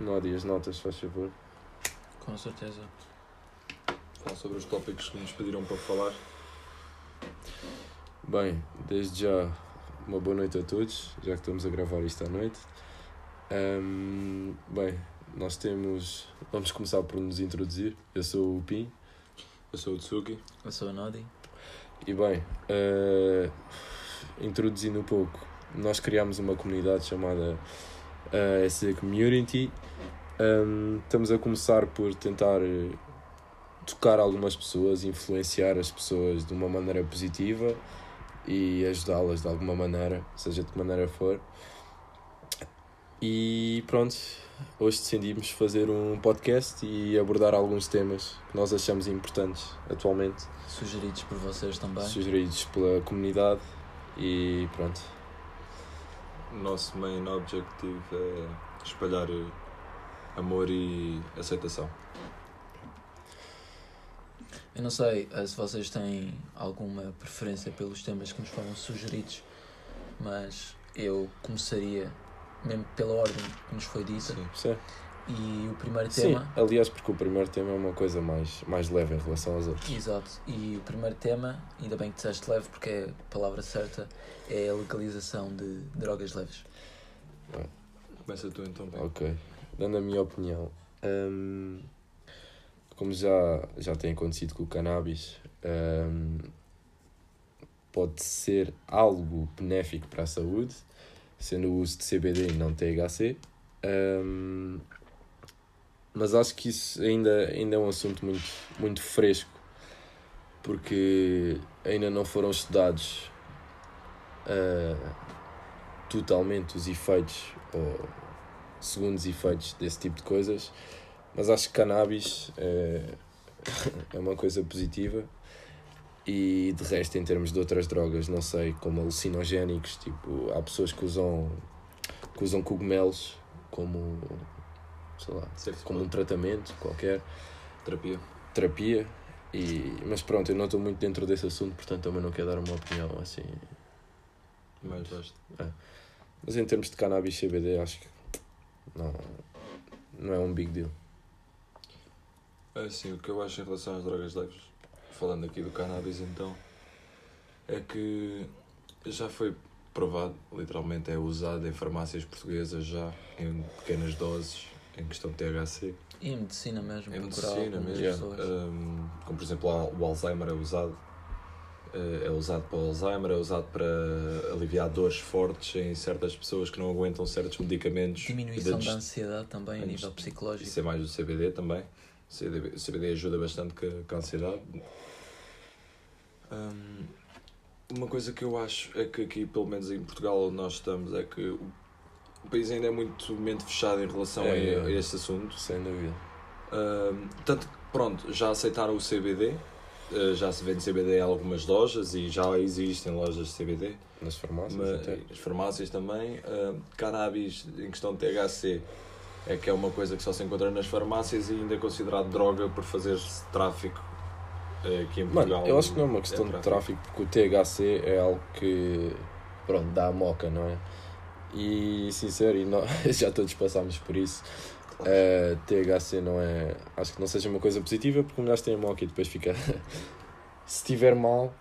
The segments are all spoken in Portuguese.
Não há dias notas, faz favor. Com certeza. Falar sobre os tópicos que nos pediram para falar. Bem, desde já, uma boa noite a todos, já que estamos a gravar isto à noite. Ahm, bem, nós temos. Vamos começar por nos introduzir. Eu sou o Pim. Eu sou o Tsuki. Eu sou a Nodi. E bem, eh, introduzindo um pouco, nós criámos uma comunidade chamada uh, SC Community. Um, estamos a começar por tentar eh, tocar algumas pessoas, influenciar as pessoas de uma maneira positiva e ajudá-las de alguma maneira, seja de que maneira for. E pronto, hoje decidimos fazer um podcast e abordar alguns temas que nós achamos importantes atualmente Sugeridos por vocês também. sugeridos pela comunidade e pronto. O nosso main objective é espalhar eh, amor e aceitação. Eu não sei eh, se vocês têm alguma preferência pelos temas que nos foram sugeridos, mas eu começaria, mesmo pela ordem que nos foi dita, Sim. E o primeiro Sim, tema. aliás, porque o primeiro tema é uma coisa mais, mais leve em relação aos outros. Exato, e o primeiro tema, ainda bem que disseste leve, porque é a palavra certa, é a legalização de drogas leves. Começa tu então, bem. Ok, dando a minha opinião, hum, como já, já tem acontecido com o cannabis, hum, pode ser algo benéfico para a saúde, sendo o uso de CBD e não THC. hum, mas acho que isso ainda, ainda é um assunto muito, muito fresco, porque ainda não foram estudados ah, totalmente os efeitos ou segundos efeitos desse tipo de coisas, mas acho que cannabis é, é uma coisa positiva. E de resto em termos de outras drogas, não sei, como alucinogénicos, tipo, há pessoas que usam que usam cogumelos como sei lá, como um tratamento qualquer, Terapia. terapia e mas pronto, eu não estou muito dentro desse assunto, portanto também não quero dar uma opinião assim. Mais vasto. Mas em termos de cannabis CBD, acho que não, não é um big deal. É Assim, o que eu acho em relação às drogas leves, falando aqui do cannabis então, é que já foi provado, literalmente é usado em farmácias portuguesas já, em pequenas doses, em questão de THC. E em medicina mesmo, Em medicina mesmo. pessoas. Um, como por exemplo o Alzheimer é usado. eh, É usado para o Alzheimer, é usado para aliviar dores fortes em certas pessoas que não aguentam certos medicamentos. Diminuição da ansiedade também a nível psicológico. Isso é mais o CBD também. O CBD, o CBD ajuda bastante com a- com a ansiedade. Hum, uma coisa que eu acho é que aqui, pelo menos em Portugal, onde nós estamos, é que o, o país ainda é muito mente fechado em relação É, a, é. a este assunto. Sem dúvida. Hum, tanto que, pronto, já aceitaram o CBD, uh, já se vende CBD em algumas lojas e já existem lojas de CBD. Nas farmácias Mas, até. as farmácias também. Uh, cannabis, em questão de THC, é que é uma coisa que só se encontra nas farmácias e ainda é considerado droga por fazer tráfico uh, aqui em Portugal. Mano, eu acho que não é uma questão de tráfico, porque o THC é algo que, pronto, dá a moca, não é? E, sincero, e nós já todos passámos por isso, Claro. eh, THC não é, acho que não seja uma coisa positiva, porque um gajo tem a moca e depois fica, se estiver mal,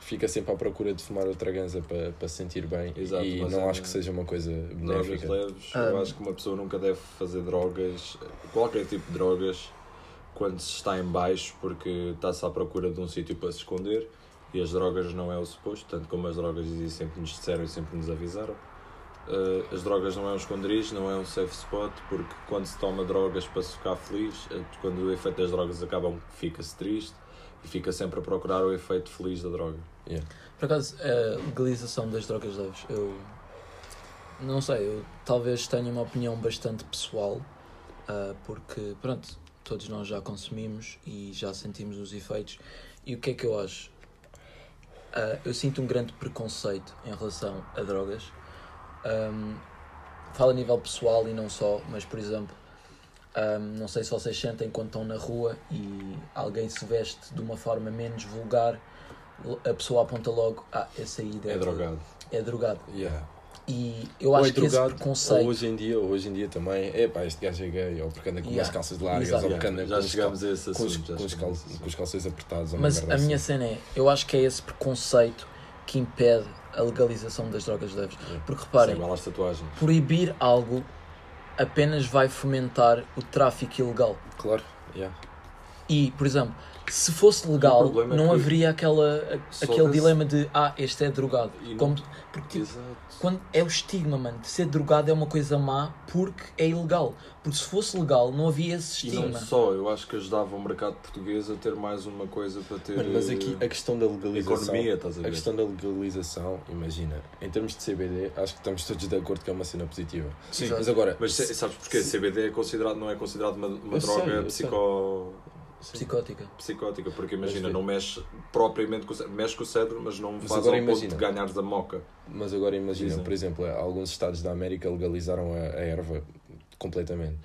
fica sempre à procura de fumar outra ganza para, para se sentir bem, Exato, e não é- acho que seja uma coisa Drogas benéfica. leves, Ah. eu acho que uma pessoa nunca deve fazer drogas, qualquer tipo de drogas, quando se está em baixo, porque está-se à procura de um sítio para se esconder e as drogas não é o suposto, tanto como as drogas existem, sempre nos disseram e sempre nos avisaram. Uh, as drogas não é um esconderijo, não é um safe spot, porque quando se toma drogas para se ficar feliz, eh, quando o efeito das drogas acabam, fica-se triste e fica sempre a procurar o efeito feliz da droga. Yeah. Por acaso, a legalização das drogas leves, eu não sei, eu talvez tenha uma opinião bastante pessoal, ah, porque, pronto, todos nós já consumimos e já sentimos os efeitos. E o que é que eu acho? Ah, eu sinto um grande preconceito em relação a drogas. Ahm, falo a nível pessoal e não só, mas, por exemplo, ahm, não sei se vocês sentem quando estão na rua e alguém se veste de uma forma menos vulgar a pessoa aponta logo, ah, esse aí deve, É drogado. É drogado. Yeah. E eu acho é que esse preconceito. Ou hoje em dia, hoje em dia também, é pá, este gajo é gay, ou porque anda com Yeah. umas calças largas, Exato. ou porque anda já com, os chegámos a esse com, os, assunto. com, os com calções apertados. Mas a minha assim. cena é, eu acho que é esse preconceito que impede a legalização das drogas leves. Porque reparem, tatuagens. proibir algo apenas vai fomentar o tráfico ilegal. Claro, yeah. E, por exemplo, se fosse legal, é não que haveria aquela, a- aquele desse- dilema de ah, este é drogado. E não- Como, porque tipo, Exato. quando é o estigma, mano, de ser drogado é uma coisa má porque é ilegal. Porque se fosse legal, não havia esse E não estigma. só, eu acho que ajudava o mercado português a ter mais uma coisa para ter Mano, mas aqui a questão da eh, legalização. economia, estás a A ver? questão da legalização, imagina, em termos de CBD, acho que estamos todos de acordo que é uma cena positiva. Sim, Exato. Mas agora, Mas se- sabes porquê? CBD é considerado, não é considerado uma, uma Eu sei, droga eu sei. Psico... Psicótica. psicótica, porque imagina, não mexe propriamente com o cérebro, mexe com o cérebro, mas não Mas faz agora ao ponto imagina. de ganhares a moca. mas agora imagina, Dizem. por exemplo, alguns estados da América legalizaram a, a erva completamente.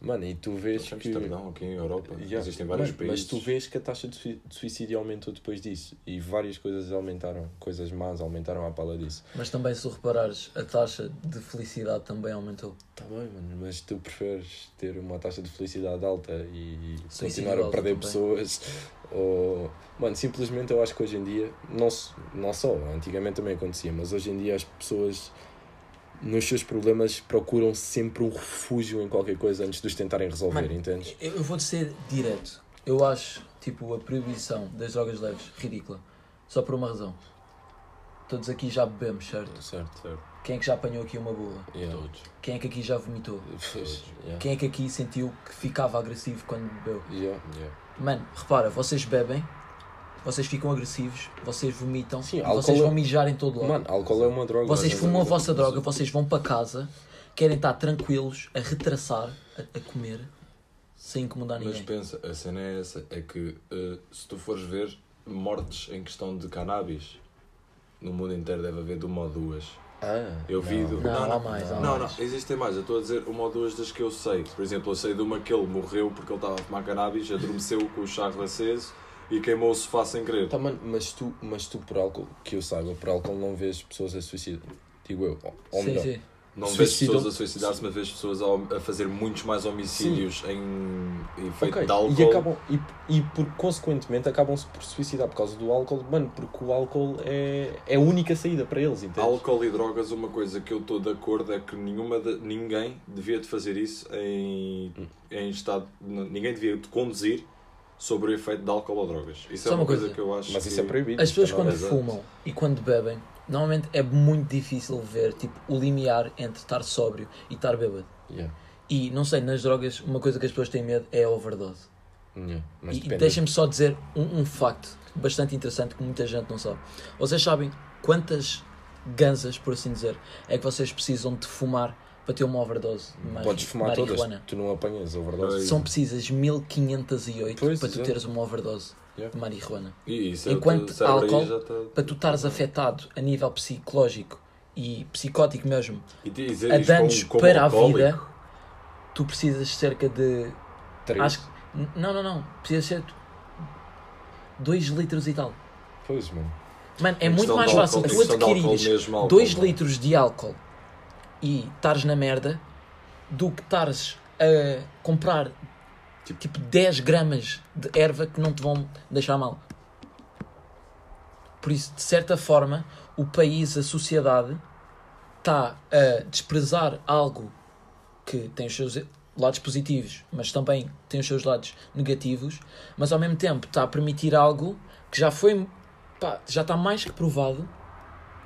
Mano, e tu vês temos que. Amsterdão, aqui em Europa, Yeah. existem vários Mano, países. Mas tu vês que a taxa de sui- de suicídio aumentou depois disso. E várias coisas aumentaram. Coisas más aumentaram à pala disso. Mas também, se tu reparares, a taxa de felicidade também aumentou. Tá bem, mano, mas tu preferes ter uma taxa de felicidade alta e Suicídio continuar a perder também. pessoas? Ou. Mano, simplesmente eu acho que hoje em dia, não, não só, antigamente também acontecia, mas hoje em dia as pessoas, nos seus problemas, procuram sempre um refúgio em qualquer coisa antes de os tentarem resolver, Mano, entendes? Eu, vou ser direto. Eu acho, tipo, a proibição das drogas leves ridícula. Só por uma razão. Todos aqui já bebemos, certo? Certo. Certo, Quem é que já apanhou aqui uma burla? Yeah. todos. Quem é que aqui já vomitou? Yeah. Quem é que aqui sentiu que ficava agressivo quando bebeu? Yeah. Yeah. Mano, repara, vocês bebem, vocês ficam agressivos, vocês vomitam, Sim, vocês é- vão mijar em todo lado. Mano, álcool é uma droga. vocês mas- fumam a vossa droga, vocês vão para casa, querem estar tranquilos, a retraçar, a, a comer, sem incomodar Mas ninguém. pensa, a cena é essa, é que eh, se tu fores ver mortes em questão de cannabis, no mundo inteiro deve haver de uma ou duas. Ah, Eu vi não. do- Não, há mais, há Não, mais. não, existem mais. Eu estou a dizer uma ou duas das que eu sei. Por exemplo, eu sei de uma que ele morreu porque ele estava a fumar cannabis, adormeceu com o charro aceso e queimou o sofá sem querer. Tá, mano, mas tu, mas tu por álcool, que eu saiba, por álcool não vês pessoas a suicidar. Digo eu. Ou, Sim, melhor, sim. Não vês pessoas a suicidar-se, mas vês pessoas a, a fazer muitos mais homicídios em efeito Ok, de álcool. E, acabam, e, e por, consequentemente acabam-se por suicidar por causa do álcool, mano, porque o álcool é, é a única saída para eles, entende? Álcool e drogas, uma coisa que eu estou de acordo é que nenhuma de- ninguém devia de fazer isso em, em estado. Ninguém devia de conduzir sobre o efeito de álcool ou drogas. Isso Só é uma uma coisa, coisa. que eu acho Mas que... isso é proibido. As pessoas também. quando exato. fumam e quando bebem, normalmente é muito difícil ver tipo, o limiar entre estar sóbrio e estar bêbado. Yeah, E não sei, nas drogas, uma coisa que as pessoas têm medo é a overdose. yeah, Mas e deixem-me só dizer um, um facto bastante interessante que muita gente não sabe. Vocês sabem quantas ganzas, por assim dizer, é que vocês precisam de fumar para ter uma overdose de Podes fumar todas, marihuana? tu não apanhas overdose. São precisas 1508 Pois, para tu teres uma overdose Yeah. de marihuana. E isso é Enquanto álcool, já tá- Para tu estares afetado a nível psicológico e psicótico mesmo, E dizer a isto como- danos como para a alcoólico, vida, tu precisas cerca de. Três. Acho que- Não, não, não. Precisas ser 2 litros e tal. Pois, mano. Mano, é muito mais fácil tu adquirires mesmo, álcool, 2 não é? litros de álcool e estares na merda do que estares a comprar Tipo- tipo 10 gramas de erva que não te vão deixar mal. Por isso, de certa forma, o país, a sociedade, está a desprezar algo que tem os seus lados positivos, mas também tem os seus lados negativos, mas ao mesmo tempo está a permitir algo que já foi, pá, já está mais que provado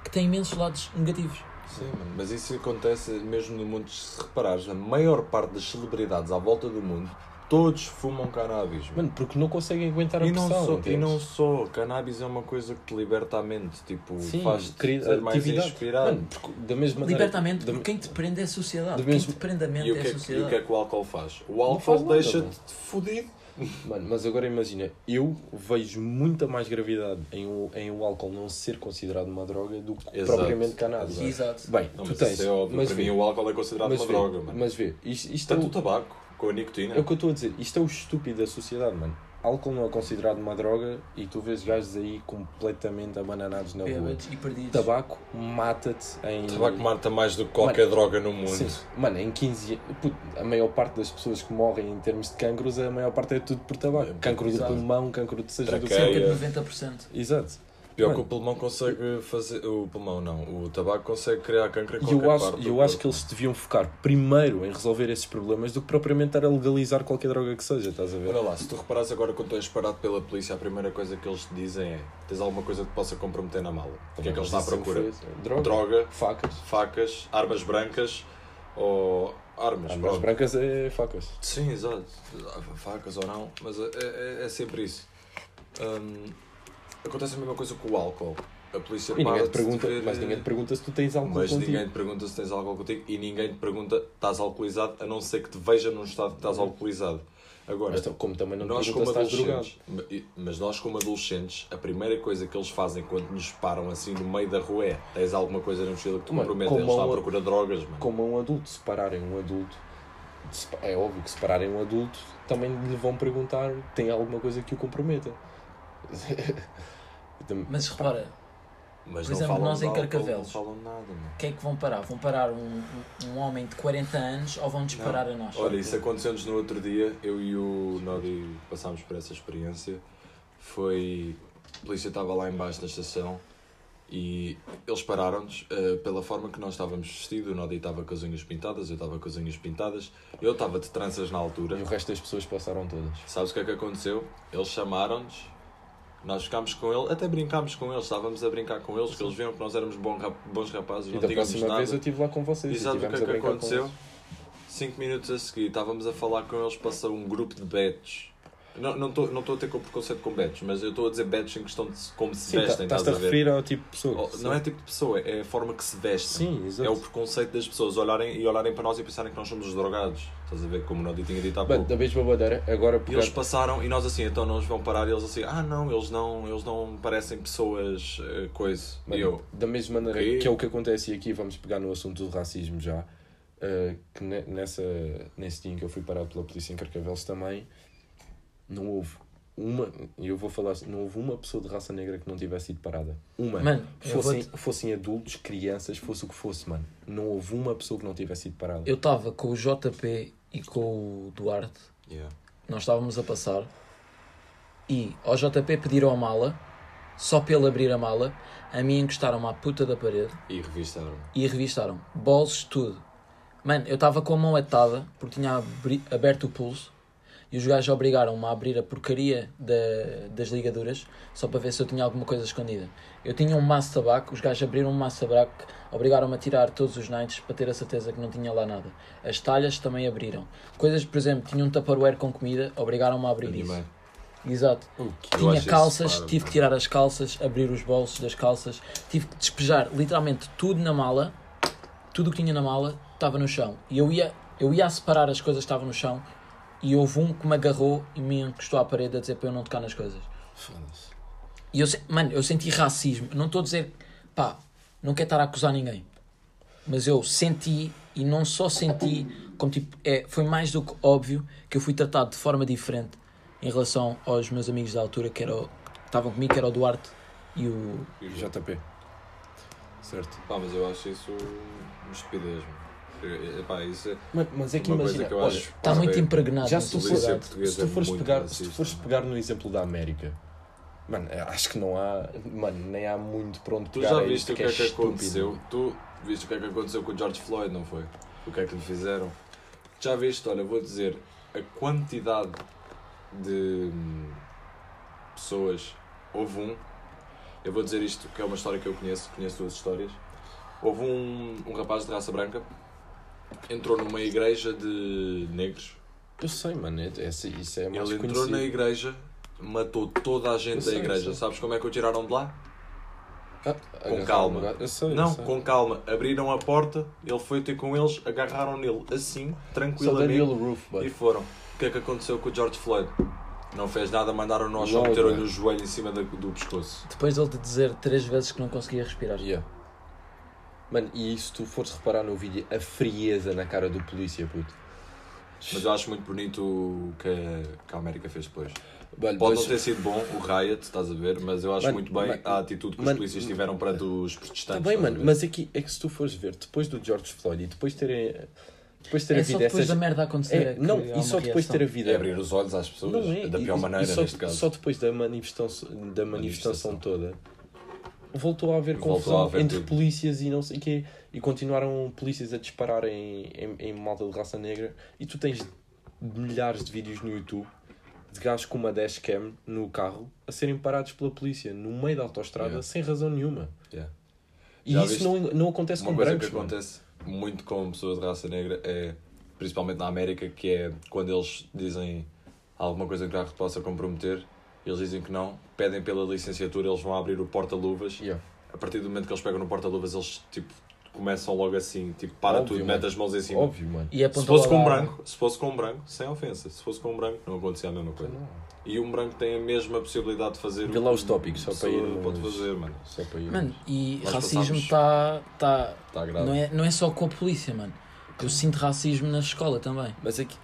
que tem imensos lados negativos. Sim, mas isso acontece mesmo no mundo. Se reparares, a maior parte das celebridades à volta do mundo, todos fumam cannabis. mano. Mano, porque não conseguem aguentar a E não, pressão. só, e não só, cannabis é uma coisa que te liberta a mente, tipo, Sim, faz-te ser mais atividade. inspirado. Mano, porque da mesma maneira. Libertamente, da- porque quem te prende é a sociedade. do Quem mesmo- te prende a mente e, é a é, que- e sociedade. o que é que o álcool faz? O álcool deixa-te fodido. Mano, mas agora imagina, eu vejo muita mais gravidade em o, em o álcool não ser considerado uma droga do que Exato. propriamente cannabis. Exato. Bem, Não, tu mas tens. isso é óbvio. mas Para vê, mim, o álcool é considerado mas uma vê, droga, mano. Mas vê, isto, isto é, Tanto o, o tabaco, com a nicotina. é o que eu estou a dizer. Isto é o estúpido da sociedade, mano. Álcool não é considerado uma droga e tu vês gajos aí completamente abananados na rua. E perdidos. Tabaco mata-te em. Tabaco mata mais do que qualquer droga no mundo. Sim, mano, em 15 puto, a maior parte das pessoas que morrem em termos de cancros, a maior parte é tudo por tabaco. É, cancro do pulmão, cancro de seja do que Traqueia. seja. Cerca de 90%. Exato. Pior Mano. que o pulmão consegue fazer. O pulmão não. O tabaco consegue criar cancro em E qualquer eu acho, parte. eu acho que eles deviam focar primeiro em resolver esses problemas do que propriamente estar a legalizar qualquer droga que seja, estás a ver? Olha lá, se tu reparares agora quando tu és parado pela polícia, a primeira coisa que eles te dizem é: tens alguma coisa que te possa comprometer na mala? O que é que eles estão à procura? foi- Droga. Droga, Facas. facas, armas brancas ou. Armas, Armas brancas é facas. Sim, exato. Facas ou não, mas é, é, é sempre isso. Hum, acontece a mesma coisa com o álcool. A polícia E ninguém te pergunta, ver, mas ninguém te pergunta se tu tens álcool mas contigo. ninguém te pergunta se tens álcool contigo e ninguém te pergunta estás alcoolizado, a não ser que te veja num estado que estás alcoolizado. Agora, Mas t- como também não nós como se estás drogado. adolescentes, ma- mas nós como adolescentes, a primeira coisa que eles fazem quando nos param assim no meio da rua é tens alguma coisa na mochila que tu Mano, compromete, como eles estão à procura de drogas, mano. Como um adulto, separarem um adulto, é óbvio que separarem um adulto, também lhe vão perguntar tem alguma coisa que o comprometa. Mas repara, Mas Por não exemplo, falam nós em Carcavelos. Não nada, mano. o que é que vão parar? Vão parar um, um, homem de 40 anos ou vão disparar a nós? Olha, isso aconteceu-nos no outro dia, eu e o Nodi passámos por essa experiência. Foi. A polícia estava lá embaixo na estação e eles pararam-nos eh, pela forma que nós estávamos vestidos. O Nodi estava com as unhas pintadas, eu estava com as unhas pintadas, eu estava de tranças na altura. E o resto das pessoas passaram todas. Sabes o que é que aconteceu? Eles chamaram-nos, nós ficámos com ele, até brincámos com eles, estávamos a brincar com eles, que eles viam que nós éramos bons, rap- bons rapazes, E não da próxima nada. vez eu estive lá com vocês. E sabe o que é que aconteceu? Cinco minutos a seguir, estávamos a falar com eles para um grupo de betos. Não não estou não estou a ter com preconceito com betos, mas eu estou a dizer betos em questão de como se Sim, tá- vestem, estás-te estás a a referir ao tipo de pessoa. Oh, Não é tipo de pessoa, é a forma que se vestem. Sim, exato. É o preconceito das pessoas olharem e olharem para nós e pensarem que nós somos os drogados. Estás a ver? Como o Nodi tinha dito há Bem, pouco. da mesma maneira, agora E pegar... eles passaram e nós assim, então não nos vão parar e eles assim, ah não, eles não, eles não parecem pessoas eh, coisa. E eu, Da mesma maneira Ok. que é o que acontece e aqui vamos pegar no assunto do racismo já, eh, que ne- nessa, nesse dia em que eu fui parado pela polícia em Carcavelos também, não houve uma, e eu vou falar assim, não houve uma pessoa de raça negra que não tivesse sido parada. Uma. Mano, fossem, vou-te- fossem adultos, crianças, fosse o que fosse, mano. Não houve uma pessoa que não tivesse sido parada. Eu estava com o JP e com o Duarte, yeah. nós estávamos a passar e ao JP pediram a mala, só para ele abrir a mala, a mim encostaram-me à puta da parede e revistaram. e revistaram bolsos, tudo. Mano, eu estava com a mão atada porque tinha aberto o pulso e os gajos obrigaram-me a abrir a porcaria da- das ligaduras só para ver se eu tinha alguma coisa escondida. Eu tinha um maço de tabaco, os gajos abriram um maço de tabaco, obrigaram-me a tirar todos os nights para ter a certeza que não tinha lá nada. As talhas também abriram. Coisas, por exemplo, tinha um tupperware com comida, obrigaram-me a abrir isso. Exato. Eu Tinha isso calças, parvo, tive que tirar as calças, abrir os bolsos das calças, tive que despejar literalmente tudo na mala, tudo o que tinha na mala estava no chão. E eu ia, eu ia a separar as coisas que estavam no chão e houve um que me agarrou e me encostou à parede a dizer para eu não tocar nas coisas. Foda-se. E eu, mano, eu senti racismo. Não estou a dizer, pá, não quero estar a acusar ninguém. Mas eu senti, e não só senti, como tipo, é, foi mais do que óbvio que eu fui tratado de forma diferente em relação aos meus amigos da altura, que, era o- estavam comigo, que era o Duarte e o. JP. Certo. Pá, mas eu acho isso uma estupidez. mano. Epá, isso é Mas, mas é que imagina, que eu olha, acho. Está muito é- impregnado Já se tu portuguesa se tu é fores muito pegar, se tu fores pegar no exemplo da América, mano, acho que não há, mano, nem há muito para onde Tu pegar já aí, viste o que porque é que aconteceu? Tu viste o que é que aconteceu com o George Floyd, não foi? O que é que lhe fizeram? Já viste, olha, vou dizer, a quantidade de hum, pessoas. Houve um, eu vou dizer isto que é uma história que eu conheço, conheço duas histórias. Houve um, um rapaz de raça branca, entrou numa igreja de negros. Eu sei, mano, é- é- isso é mais Ele entrou conhecido. na igreja, matou toda a gente sei, da igreja. Sabes como é que o tiraram de lá? Ah, Com calma. Eu sei, eu Não, sei. com calma. Abriram a porta, ele foi ter com eles, agarraram nele assim, tranquilamente, Roof, e foram. O que é que aconteceu com o George Floyd? Não fez nada, mandaram nós só Logo, meteram-lhe é. o joelho em cima da- do pescoço. Depois ele te dizer três vezes que não conseguia respirar. Yeah. Mano, e se tu fores reparar no vídeo, a frieza na cara do polícia, puto. Mas eu acho muito bonito o que a, que a América fez depois. Olha, Pode mas- não ter sido bom o riot, estás a ver, mas eu acho Mano, muito bem mano, a atitude que os mano, polícias tiveram perante os Tá protestantes. bem, estás a mano, mas aqui é que se tu fores ver, depois do George Floyd e depois de terem. Depois de ter É a só depois essas. da merda acontecer. É, não, e só depois de ter a. É abrir os olhos às pessoas, é, da pior e- maneira, e só, neste caso. só depois da manifestação, da manifestação toda voltou a haver Voltou confusão a haver entre tudo. polícias e não sei o quê e continuaram polícias a disparar em, em, em malta de raça negra e tu tens milhares de vídeos no YouTube de gajos com uma dashcam no carro a serem parados pela polícia no meio da autostrada Yeah. sem razão nenhuma Yeah. e Já isso não, não acontece Uma com coisa brancos que mano. acontece muito com pessoas de raça negra é, principalmente na América, que é quando eles dizem alguma coisa que o carro te possa comprometer, eles dizem que não, pedem pela licenciatura, eles vão abrir o porta-luvas. Yeah. A partir do momento que eles pegam no porta-luvas, eles tipo, começam logo assim, tipo, para Óbvio, tudo, mano. mete as mãos em cima. óbvio mano E é Se fosse com um branco, se fosse com um branco, sem ofensa, se fosse com um branco, não acontecia a mesma coisa. E um branco tem a mesma possibilidade de fazer Vê lá os tópicos, só para irmos- pode fazer, mano. só para ir Mano, e Nós racismo está. Tá, Está grave. não, é, não é só com a polícia, mano. Eu sinto racismo na escola também. mas aqui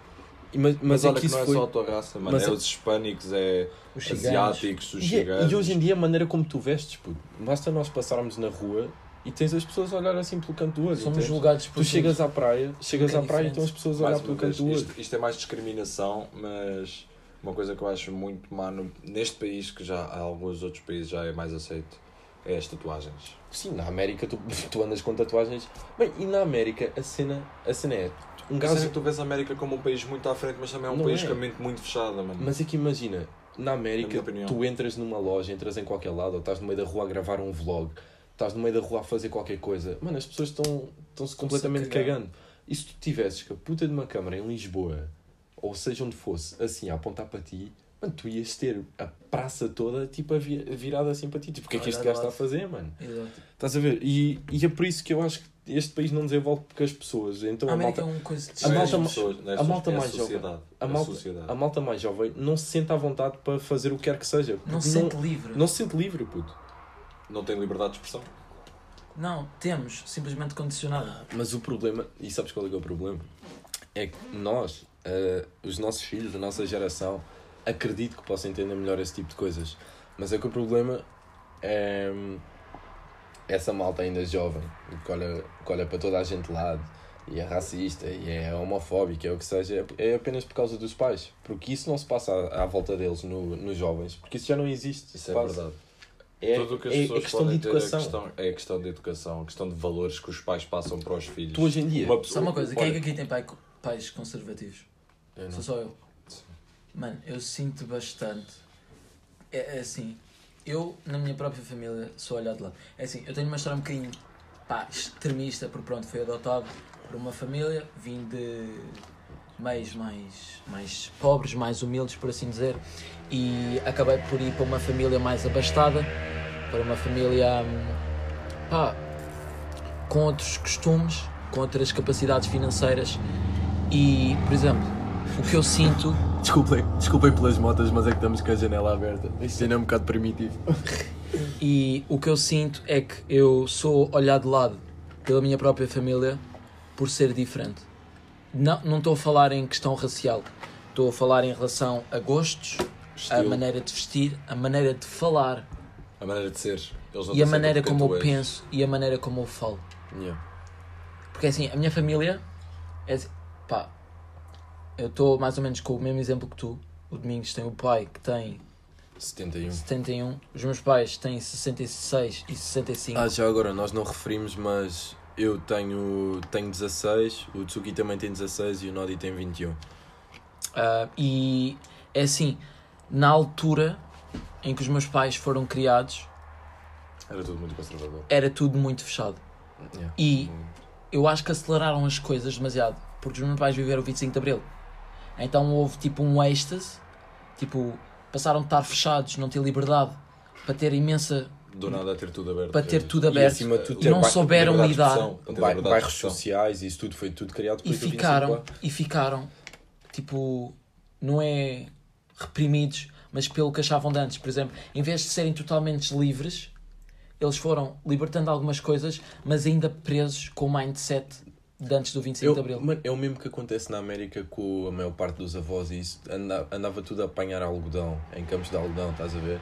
mas, mas, Mas, é olha que não é foi só a tua raça, mano. Mas é é- os hispânicos, é Os asiáticos, os E, é- e hoje em dia a maneira como tu vestes, puto, basta nós passarmos na rua e tens as pessoas a olhar assim pelo canto do olho. Somos entendes? julgados por Tu chegas à praia, chegas à praia e estão as pessoas a olhar pelo canto do olho. isto, isto é mais discriminação, mas uma coisa que eu acho muito má no- neste país, que já há alguns outros países já é mais aceito, é as tatuagens. Sim, na América tu, tu andas com tatuagens. Bem, e na América a cena, a cena é um gajo. que tu vês a América como um país muito à frente, mas também é um Não país é. com a mente muito fechada, mano. Mas é que imagina, na Na América opinião. tu entras numa loja, entras em qualquer lado, ou estás no meio da rua a gravar um vlog, estás no meio da rua a fazer qualquer coisa, mano, as pessoas estão estão-se completamente cagando. E se tu tivesses com a puta de uma câmara em Lisboa, ou seja onde fosse, assim a apontar para ti, mano, tu ias ter a praça toda tipo a vi- virada assim para ti. Tipo, o que é que este gajo está a fazer, mano? Exato. Estás a ver? E, e é por isso que eu acho que este país não desenvolve porque as pessoas. Então A a, malta, é uma coisa que a Não é malta as ma- pessoas, a malta é mais jovem- a malta- a malta mais jovem não se sente à vontade para fazer o que quer que seja. não se sente livre. não se sente livre, puto. Não tem liberdade de expressão. Não, temos, simplesmente condicionado. Mas o problema, e sabes qual é, que é o problema? É que nós, eh, os nossos filhos, a nossa geração, acredito que possam entender melhor esse tipo de coisas. Mas é que o problema é hum, essa malta ainda jovem, que olha, que olha para toda a gente de lado e é racista e é homofóbico, é o que seja, é apenas por causa dos pais. Porque isso não se passa à, à volta deles no, nos jovens, porque isso já não existe. Isso é Passa. verdade. É, Tudo o que as é, é pessoas questão de podem ter educação. É questão, é questão de educação, questão de valores que os pais passam para os filhos. Tu hoje em dia. Uma Só uma coisa, quem é que aqui tem pai, pais conservativos? Sou só eu. Mano, eu sinto bastante. É, é assim, eu na minha própria família sou olhado de lado. É assim, eu tenho uma história um bocadinho pá, extremista, porque pronto, fui adotado por uma família, vim de meios mais, mais pobres, mais humildes, por assim dizer, e acabei por ir para uma família mais abastada, para uma família hum, pá, com outros costumes, com outras capacidades financeiras e, por exemplo, o que eu sinto Desculpem, desculpem pelas motas, mas é que estamos com a janela aberta. Isto ainda é um bocado primitivo. E o que eu sinto é que eu sou olhado de lado pela minha própria família por ser diferente. Não não estou a falar em questão racial, estou a falar em relação a gostos, a estilo, maneira de vestir, a maneira de falar a maneira de ser. Eles não e a maneira como eu és. penso e a maneira como eu falo. Yeah. Porque assim, a minha família é assim, pá, eu estou mais ou menos com o mesmo exemplo que tu. O Domingos tem o pai que tem 71. 71, os meus pais têm 66 e 65. Ah, já agora, nós não referimos, mas eu tenho, tenho 16, o Tsuki também tem 16 e o Nodi tem 21. Ah, e é assim, na altura em que os meus pais foram criados, Era tudo muito conservador. era tudo muito fechado. Yeah. E eu acho que aceleraram as coisas demasiado, porque os meus pais viveram o 25 de Abril. Então houve tipo um êxtase, tipo, passaram de estar fechados, não ter liberdade, para ter imensa. Do nada a ter tudo aberto. para ter tudo E aberto. acima de tudo, E ter não souberam lidar. bairros expressão. sociais, isso tudo foi tudo criado E do 25 ficaram, e ficaram, tipo, não é reprimidos, mas pelo que achavam de antes. Por exemplo, em vez de serem totalmente livres, eles foram libertando algumas coisas, mas ainda presos com o mindset de antes do 25 Eu, de Abril. mano, é o mesmo que acontece na América com a maior parte dos avós e isso. Anda- andava tudo a apanhar algodão, em campos de algodão, estás a ver?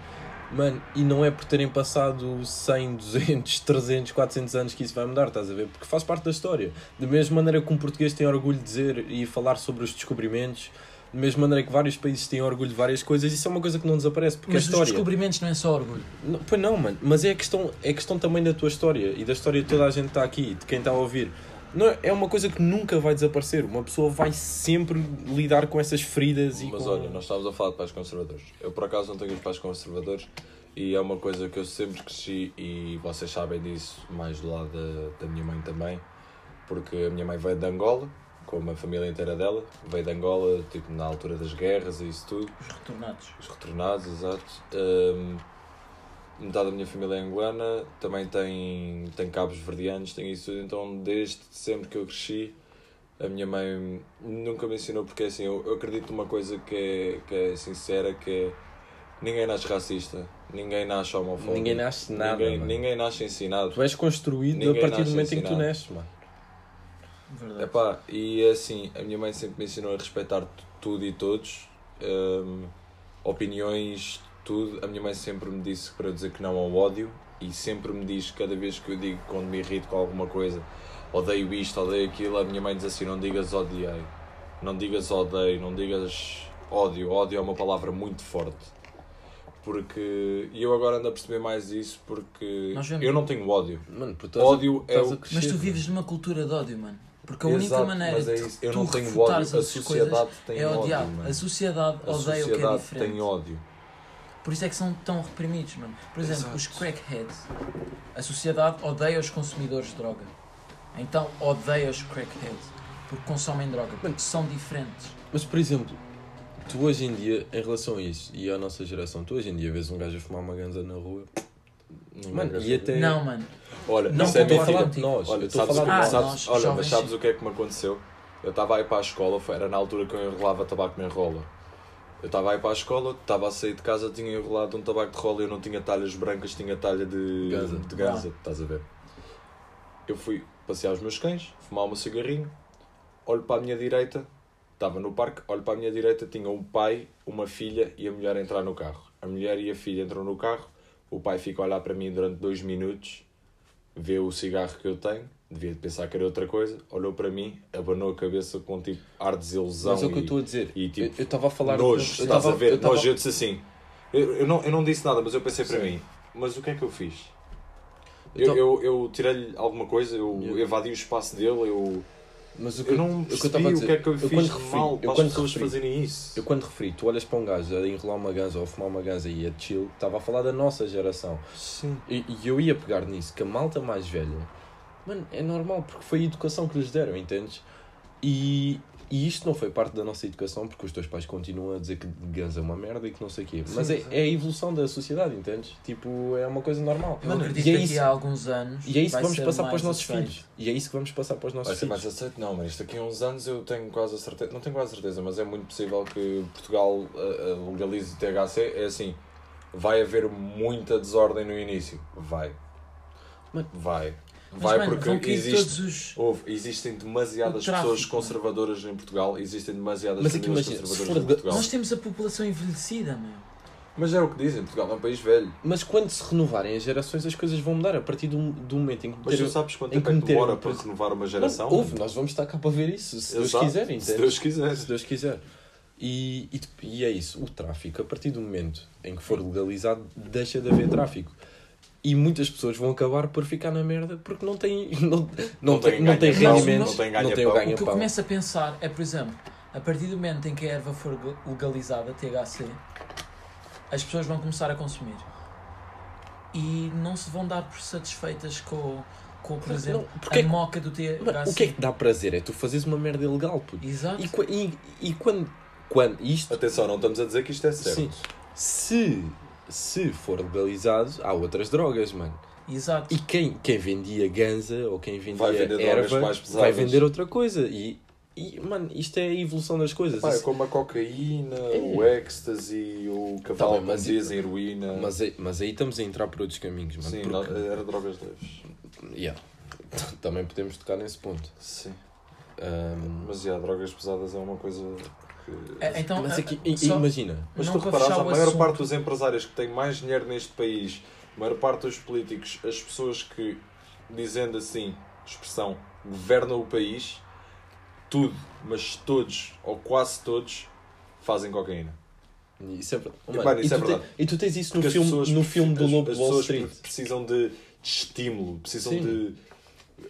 Mano, e não é por terem passado 100, 200, 300, 400 anos que isso vai mudar, estás a ver? Porque faz parte da história. Da mesma maneira que um português tem orgulho de dizer e falar sobre os descobrimentos, da mesma maneira que vários países têm orgulho de várias coisas, isso é uma coisa que não desaparece, porque Mas os história. descobrimentos não é só orgulho. Não, pois não, mano, mas é questão, é questão também da tua história e da história de toda a gente que está aqui, de quem está a ouvir. Não, é- uma coisa que nunca vai desaparecer. Uma pessoa vai sempre lidar com essas feridas e Mas com... olha, nós estávamos a falar de pais conservadores. Eu por acaso não tenho os pais conservadores e é uma coisa que eu sempre cresci e vocês sabem disso mais do lado da, da minha mãe também, porque a minha mãe veio de Angola, como a família inteira dela, veio de Angola tipo na altura das guerras e isso tudo, Os retornados. os retornados, exato. Hum, metade da minha família é angolana, também tem, tem cabos verdianos, tem isso tudo, então desde sempre que eu cresci, a minha mãe nunca me ensinou, porque assim, eu, eu acredito numa coisa que é, que é sincera, que é ninguém nasce racista, ninguém nasce homofóbico. Ninguém nasce nada, Ninguém, mano. ninguém nasce ensinado. Tu és construído Ninguém a partir do momento em que tu ensinado. nasces, mano. Verdade. Epá, e é assim, a minha mãe sempre me ensinou a respeitar tudo e todos, hum, opiniões, tudo. A minha mãe sempre me disse para dizer que não ao ódio e sempre me diz, cada vez que eu digo, quando me irrito com alguma coisa, odeio isto, odeio aquilo, a minha mãe diz assim: não digas odiei, não digas odeio, não digas ódio. Ódio é uma palavra muito forte. Porque e eu agora ando a perceber mais isso porque Nós vemos- eu não tenho ódio. Mano, porque estás a- Ódio é estás a o- crescer, Mas tu vives numa cultura de ódio, mano. Porque a única Exato, maneira mas é de isso. Eu tu não tenho refutares ódio, a essas sociedade coisas tem é ódio, odiar. mano. a sociedade A odeia o que é sociedade diferente. tem ódio. Por isso é que são tão reprimidos, mano. Por exemplo, Exato. os crackheads. A sociedade odeia os consumidores de droga. Então odeia os crackheads. Porque consomem droga. Porque são diferentes. Mas, por exemplo, tu hoje em dia, em relação a isso e à nossa geração, tu hoje em dia vês um gajo a fumar uma ganza na rua. Mano, e até. Não, mano. Olha, Não isso é concordo falar mentira. de nós. Olha, sabes, Ah, sabes, nós, olha mas sabes sim. o que é que me aconteceu? Eu estava a ir para a escola, foi- era na altura que eu enrolava tabaco na enrola. Eu estava a ir para a escola, estava a sair de casa, tinha enrolado um tabaco de rola e eu não tinha talhas brancas, tinha talha de Ganza. de ganza, estás a ver? Eu fui passear os meus cães, fumar um cigarrinho, olho para a minha direita, estava no parque, olho para a minha direita, tinha um pai, uma filha e a mulher a entrar no carro. A mulher e a filha entram no carro, o pai fica a olhar para mim durante dois minutos, vê o cigarro que eu tenho, devia pensar que era outra coisa, olhou para mim, abanou a cabeça com tipo ar de desilusão Mas é o que eu estou a dizer. e, tipo, eu estava a falar. nojo, eu estás tava- a ver? eu tava- Nojo, eu disse assim. Eu, eu, não, eu não disse nada, mas eu pensei para Sim. mim, mas o que é que eu fiz? eu Eu, eu, eu tirei-lhe alguma coisa, eu Yeah. evadi o espaço dele, eu, Mas o que eu não o que percebi a o dizer, que é que eu fiz quando referi- mal eu para as quando pessoas referi- fazerem isso. Eu quando referi, tu olhas para um gajo a enrolar uma ganza ou a fumar uma ganza e a chill, estava a falar da nossa geração. Sim. E, e eu ia pegar nisso, que a malta mais velha, mano, é normal, porque foi a educação que lhes deram, entendes? E, e isto não foi parte da nossa educação, porque os teus pais continuam a dizer que ganza é uma merda e que não sei o quê. Mas é, sim. é a evolução da sociedade, entendes? Tipo, é uma coisa normal. Eu Mano, acredito e é que isso, a alguns anos. e é isso que vamos passar para os nossos aceito. filhos. E é isso que vamos passar para os nossos Vai ser filhos. mais aceito? Não, mas isto aqui a uns anos eu tenho quase a certeza, não tenho quase a certeza, mas é muito possível que Portugal uh, uh, legalize o THC. É assim, vai haver muita desordem no início. Vai. Mano. Vai. Vai mano, porque existe. os. Houve, existem demasiadas pessoas conservadoras em Portugal, existem demasiadas Mas aqui famílias conservadoras for em Portugal. Nós temos a população envelhecida, meu. Mas é o que dizem, Portugal é um país velho. Mas quando se renovarem as gerações, as coisas vão mudar a partir do, do momento em que Mas tu sabes quanto em tempo é que demora para renovar uma geração? Mano, Houve, nós vamos estar cá para ver isso, se Deus quiser, Se? Deus quiser. Se Deus quiser. E, e, e é isso, o tráfico, a partir do momento em que for legalizado, deixa de haver tráfico. E muitas pessoas vão acabar por ficar na merda porque não têm, não, não, Não têm não rendimentos, não têm não têm o ganha-pão. O que eu começo a pensar é, por exemplo, a partir do momento em que a erva for legalizada, THC, as pessoas vão começar a consumir. E não se vão dar por satisfeitas com, com por Não, exemplo, porque é a que- moca do THC. Mano, o que é que dá prazer? É tu fazeres uma merda ilegal, puto. Exato. E, e, e quando, quando isto Atenção, não estamos a dizer que isto é certo. Sim. Se, se for legalizado, há outras drogas, mano. Exato. E quem, quem vendia ganza ou quem vendia Vai vender drogas erva mais pesadas. vai vender outra coisa. E, e, mano, isto é a evolução das coisas. Pá, é Isso- como a cocaína, É. o ecstasy, o cavalo Tá bem, mas a heroína. mas, aí- mas aí estamos a entrar por outros caminhos, mano. Sim, porque- não- era drogas leves. Yeah. Também podemos tocar nesse ponto. Sim. Ahm, Mas já, drogas pesadas é uma coisa. É, então, mas aqui, i- só- imagina, Mas tu fechar a maior assunto- parte dos empresários que têm mais dinheiro neste país, a maior parte dos políticos, as pessoas que, dizendo assim, expressão, governam o país, tudo, mas todos, ou quase todos, fazem cocaína. isso é. E, Mano, mano, e isso é tu te- e tu tens isso no Porque filme, pessoas no filme do Lobo Wall Street. pre- precisam de, de estímulo, precisam Sim. de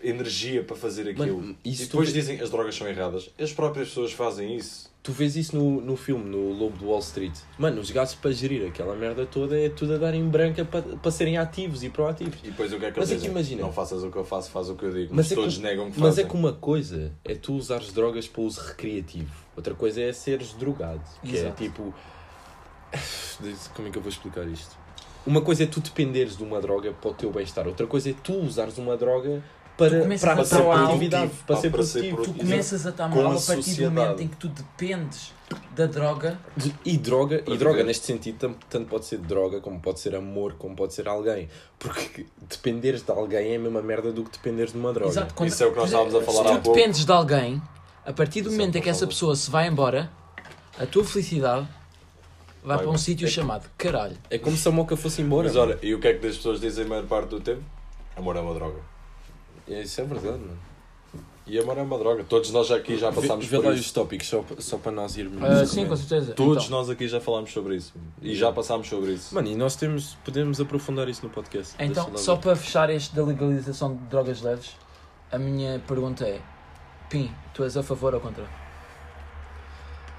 energia para fazer aquilo. Mano, e depois vê- dizem as drogas são erradas. As próprias pessoas fazem isso. Tu vês isso no, no filme, no Lobo de Wall Street. Mano, os gajos para gerir aquela merda toda é tudo a dar em branca para, para serem ativos e proativos. E depois o que é que Mas eles é que imagina. Não faças o que eu faço, faz o que eu digo. Mas Mas, é que- todos negam que Mas fazem. é que uma coisa é tu usares drogas para uso recreativo, outra coisa é seres drogado. Que Exato. é tipo. Como é que eu vou explicar isto? Uma coisa é tu dependeres de uma droga para o teu bem-estar, outra coisa é tu usares uma droga para, para, a para, estar mal, produtividade, tipo, para ser para ser produtivo. Tu começas a estar mal a a partir do sociedade. momento em que tu dependes da droga. De- E droga, Para e droga viver. neste sentido, tam- tanto pode ser droga, como pode ser amor, como pode ser alguém. Porque dependeres de alguém é a mesma merda do que dependeres de uma droga. Exato, quando- Isso é o que nós estávamos a falar Se há tu pouco. dependes de alguém, a partir do Isso é momento em que essa pessoa se vai embora, a tua felicidade vai Vai, para um sítio É que- chamado caralho. É como se a moca fosse embora. Mas olha, e o que é que as pessoas dizem a maior parte do tempo? Amor é uma droga. Mano. Isso é verdade, mano. E amor é uma droga. Todos nós aqui já passámos Vê, por lá isso. os tópicos, só, só para nós irmos. Ah, sim, com certeza. Todos Então, nós aqui já falámos sobre isso. E já passámos sobre isso. Mano, e nós temos, podemos aprofundar isso no podcast. então lá só ver. para fechar este da legalização de drogas leves, a minha pergunta é: Pim, tu és a favor ou contra?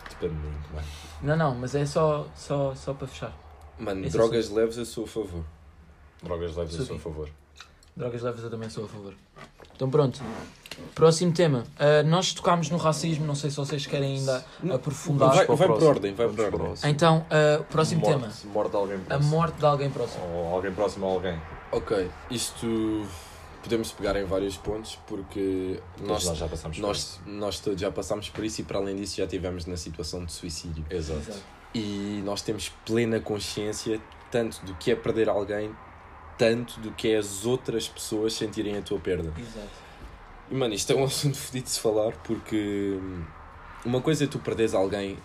Depende muito, mano. Não, não, mas é só, só, só para fechar. Mano, Esse drogas leves eu sou a favor. Drogas leves eu Sim. sou a favor. Drogas leves eu também sou a favor. Então pronto. Próximo tema. Ah, nós tocámos no racismo, não sei se vocês querem ainda aprofundar. Vai, vai por próximo. ordem, vai por Vamos para o ordem. Então, ah, próximo tema. morte, Morte de alguém A próximo. morte de alguém próximo. Ou alguém próximo a alguém. Ok, isto podemos pegar em vários pontos porque nós, nós já passámos por nós, isso. nós todos já passámos por isso e para além disso já estivemos na situação de suicídio. Exato. Exato. E nós temos plena consciência tanto do que é perder alguém, tanto do que é as outras pessoas sentirem a tua perda. Exato. E mano, isto é um assunto fodido de se falar porque hum, uma coisa é tu perderes alguém,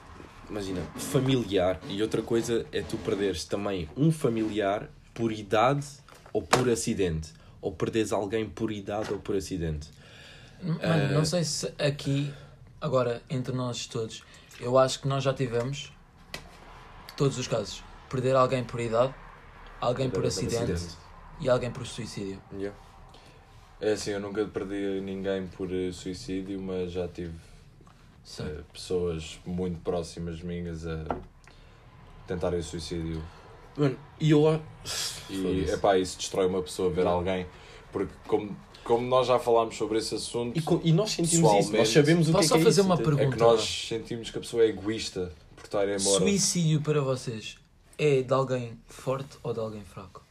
imagina, familiar, e outra coisa é tu perderes também um familiar por idade ou por acidente. Ou perderes alguém por idade ou por acidente. Mano, Ah. não sei se aqui, agora, entre nós todos, eu acho que nós já tivemos todos os casos. Perder alguém por idade, alguém por acidente e alguém por suicídio. Yeah. É assim, eu nunca perdi ninguém por eh, suicídio, mas já tive eh, pessoas muito próximas minhas a tentarem o suicídio. Mano, e eu. a- E epá, isso destrói uma pessoa ver Yeah. alguém. Porque como, como nós já falámos sobre esse assunto, E, co- e nós sentimos isso, nós sabemos o que Posso é só que é fazer isso, uma entende? é pergunta? que nós sentimos que a pessoa é egoísta por estar embora. Suicídio para vocês é de alguém forte ou de alguém fraco?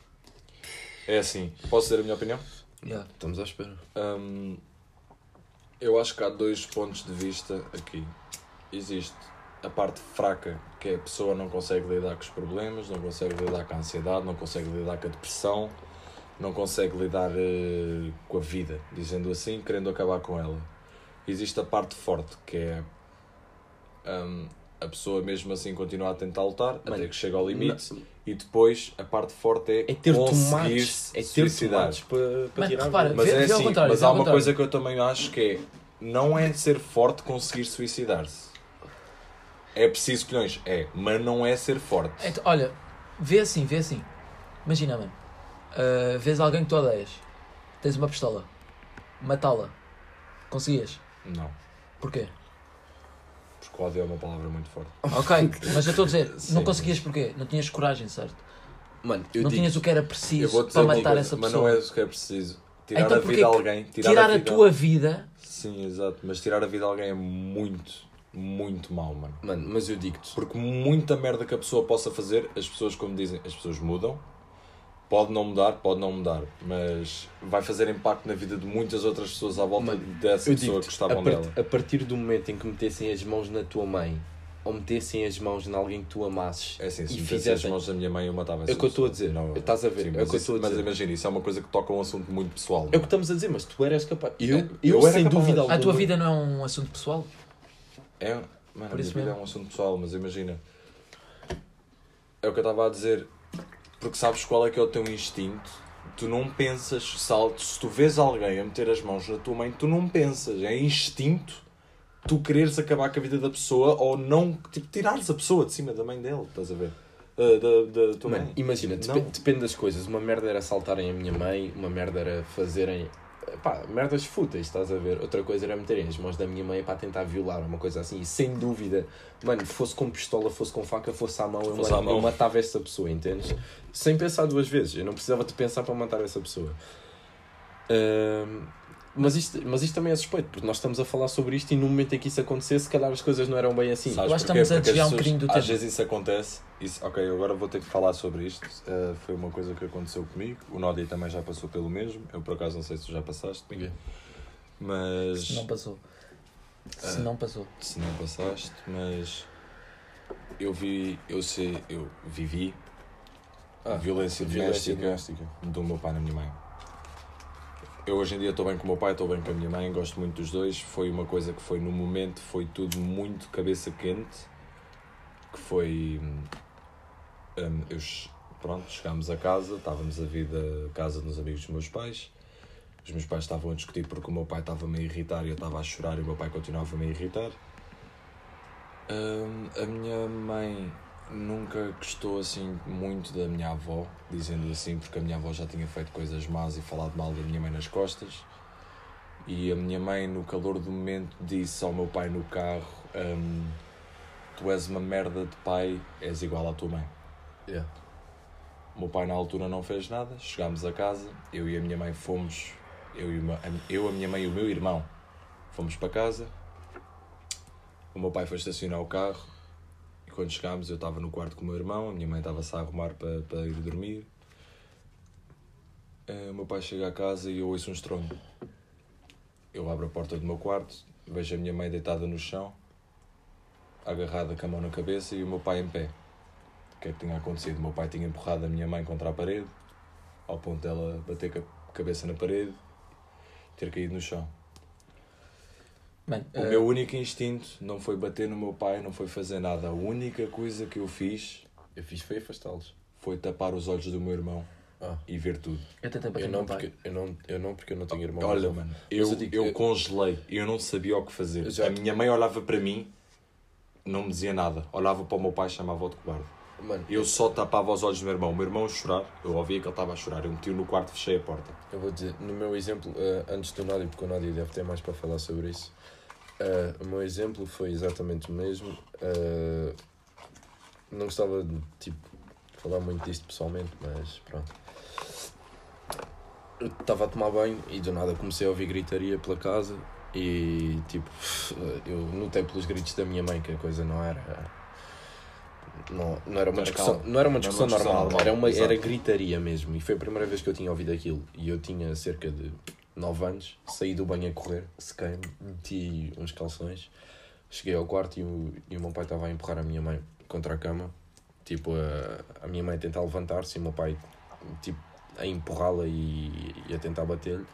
É assim, posso dizer a minha opinião? Yeah. Estamos à espera. Hum, eu acho que há dois pontos de vista aqui. Existe a parte fraca, que é a pessoa não consegue lidar com os problemas, não consegue lidar com a ansiedade, não consegue lidar com a depressão, não consegue lidar eh, com a vida, dizendo assim, querendo acabar com ela. Existe a parte forte, que é hum, a pessoa mesmo assim continua a tentar lutar, até que chega ao limite, e depois a parte forte é, É ter conseguir tomates, é ter tomates para, para Mano, tirar. repara, Mas é assim, mas há uma coisa que eu também acho que é não é ser forte conseguir suicidar-se. É preciso colhões, é, mas não é ser forte. Então, olha, vê assim, vê assim. Imagina, mano. ah, vês alguém que tu odeias. Tens uma pistola. Matá-la. Conseguias? Não, Porquê? Porque ódio é uma palavra muito forte. Ok, mas eu estou a dizer, Sim, não conseguias porquê? Não tinhas coragem, certo? Mano, eu não digo, tinhas o que era preciso para matar coisa, essa mas pessoa. não é isso que é preciso. Tirar Então a vida a alguém, tirar, Tirar a, vida... tua vida. Sim, exato, mas tirar a vida a alguém é muito, muito mau, mano. Mano, mas eu digo-te. Porque muita merda que a pessoa possa fazer, as pessoas, como dizem, as pessoas mudam. Pode não mudar, pode não mudar, mas vai fazer impacto na vida de muitas outras pessoas à volta Mano, dessa pessoa que gostavam a, part- dela. a partir do momento em que metessem as mãos na tua mãe ou metessem as mãos em alguém que tu amasses É assim, se e fizessem. as mãos da minha mãe, eu matava É o que eu estou a dizer. Não, Estás a ver? Sim, é o mas, que eu estou a mas dizer. imagina, isso é uma coisa que toca um assunto muito pessoal. É o que estamos a dizer, mas tu eras capaz. Eu, É, eu, eu era sem capaz. dúvida A alguma. tua vida não é um assunto pessoal? É, mano, Por a minha vida mesmo. é um assunto pessoal, mas imagina. É o que eu estava a dizer. Porque sabes qual é que é o teu instinto? Tu não pensas, al- se tu vês alguém a meter as mãos na tua mãe, tu não pensas. É instinto tu quereres acabar com a vida da pessoa ou não, tipo, tirares a pessoa de cima da mãe dele, estás a ver? Ah, da, da tua mãe. imagina, Não. depe- depende das coisas. Uma merda era assaltarem a minha mãe, uma merda era fazerem. Pá, merdas fúteis, estás a ver? Outra coisa era meterem as mãos da minha mãe para tentar violar, uma coisa assim. E sem dúvida, mano, fosse com pistola, fosse com faca, fosse à mão, eu, Fosse ma- à mão. eu matava essa pessoa, entendes? Sem pensar duas vezes. Eu não precisava de pensar para matar essa pessoa. Ahm, mas, isto, mas isto também é suspeito, porque nós estamos a falar sobre isto e no momento em que isso acontecesse, se calhar as coisas não eram bem assim. Sabes Eu acho que estamos a desviar um bocadinho do Às tema. vezes isso acontece. Isso, ok, agora vou ter que falar sobre isto. Uh, foi uma coisa que aconteceu comigo. O Nodi também já passou pelo mesmo. Eu por acaso não sei se tu já passaste. Mas. Se não passou. Se Ah. não passou. se não passaste, mas eu vi, eu sei, eu vivi Ah, violência, violência doméstica do meu pai na minha mãe. Eu hoje em dia estou bem com o meu pai, estou bem com a minha mãe, gosto muito dos dois. Foi uma coisa que foi no momento, foi tudo muito cabeça quente. Que foi. hum, eu, che- pronto, chegámos a casa, estávamos a vir da casa dos amigos dos meus pais. Os meus pais estavam a discutir porque o meu pai estava-me a irritar e eu estava a chorar e o meu pai continuava-me a irritar. Hum, a minha mãe nunca gostou assim muito da minha avó, dizendo assim, porque a minha avó já tinha feito coisas más e falado mal da minha mãe nas costas. E a minha mãe, no calor do momento, disse ao meu pai no carro: hum, Tu és uma merda de pai, és igual à tua mãe. Yeah. O meu pai na altura não fez nada, chegámos a casa, eu e a minha mãe fomos, eu, e uma, eu a minha mãe e o meu irmão fomos para casa. O meu pai foi estacionar o carro quando chegámos eu estava no quarto com o meu irmão, a minha mãe estava-se a arrumar para, para ir dormir. Eh, O meu pai chega a casa e eu ouço um estrondo. Eu abro a porta do meu quarto, vejo a minha mãe deitada no chão, agarrada com a mão na cabeça e o meu pai em pé. O que é que tinha acontecido? O meu pai tinha empurrado a minha mãe contra a parede, ao ponto dela bater a cabeça na parede, ter caído no chão. O eh, meu único instinto não foi bater no meu pai, não foi fazer nada. A única coisa que eu fiz Eu fiz foi afastá-los. foi tapar os olhos do meu irmão Ah. e ver tudo. eu tentei bater Eu no não, porque, eu, não, eu não, porque eu não tenho irmão. Olha, mano, eu, eu eu, digo- eu- congelei, eu não sabia o que fazer. Já- A minha mãe olhava para mim, não me dizia nada. Olhava para o meu pai e chamava-o de cobarde. Mano, Eu só tapava os olhos do meu irmão. O meu irmão a chorar, eu ouvia que ele estava a chorar. Eu meti-o no quarto e fechei a porta. Eu vou dizer, no meu exemplo, eh, antes do Nádia, porque o Nádia deve ter mais para falar sobre isso, eh, o meu exemplo foi exatamente o mesmo. eh, não gostava de tipo, falar muito disto pessoalmente, mas pronto. Eu estava a tomar banho e do nada comecei a ouvir gritaria pela casa e tipo, eu notei pelos gritos da minha mãe que a coisa não era. Não, não era uma discussão, calma. não era uma Não era uma discussão discussão normal, normal, era, uma, exato. era gritaria mesmo. E foi a primeira vez que eu tinha ouvido aquilo. E eu tinha cerca de 9 anos, saí do banho a correr, sequei-me, meti uns calções, cheguei ao quarto e o, e o meu pai estava a empurrar a minha mãe contra a cama. Tipo, a, a minha mãe a tentar levantar-se e o meu pai tipo, a empurrá-la e, e a tentar bater-lhe.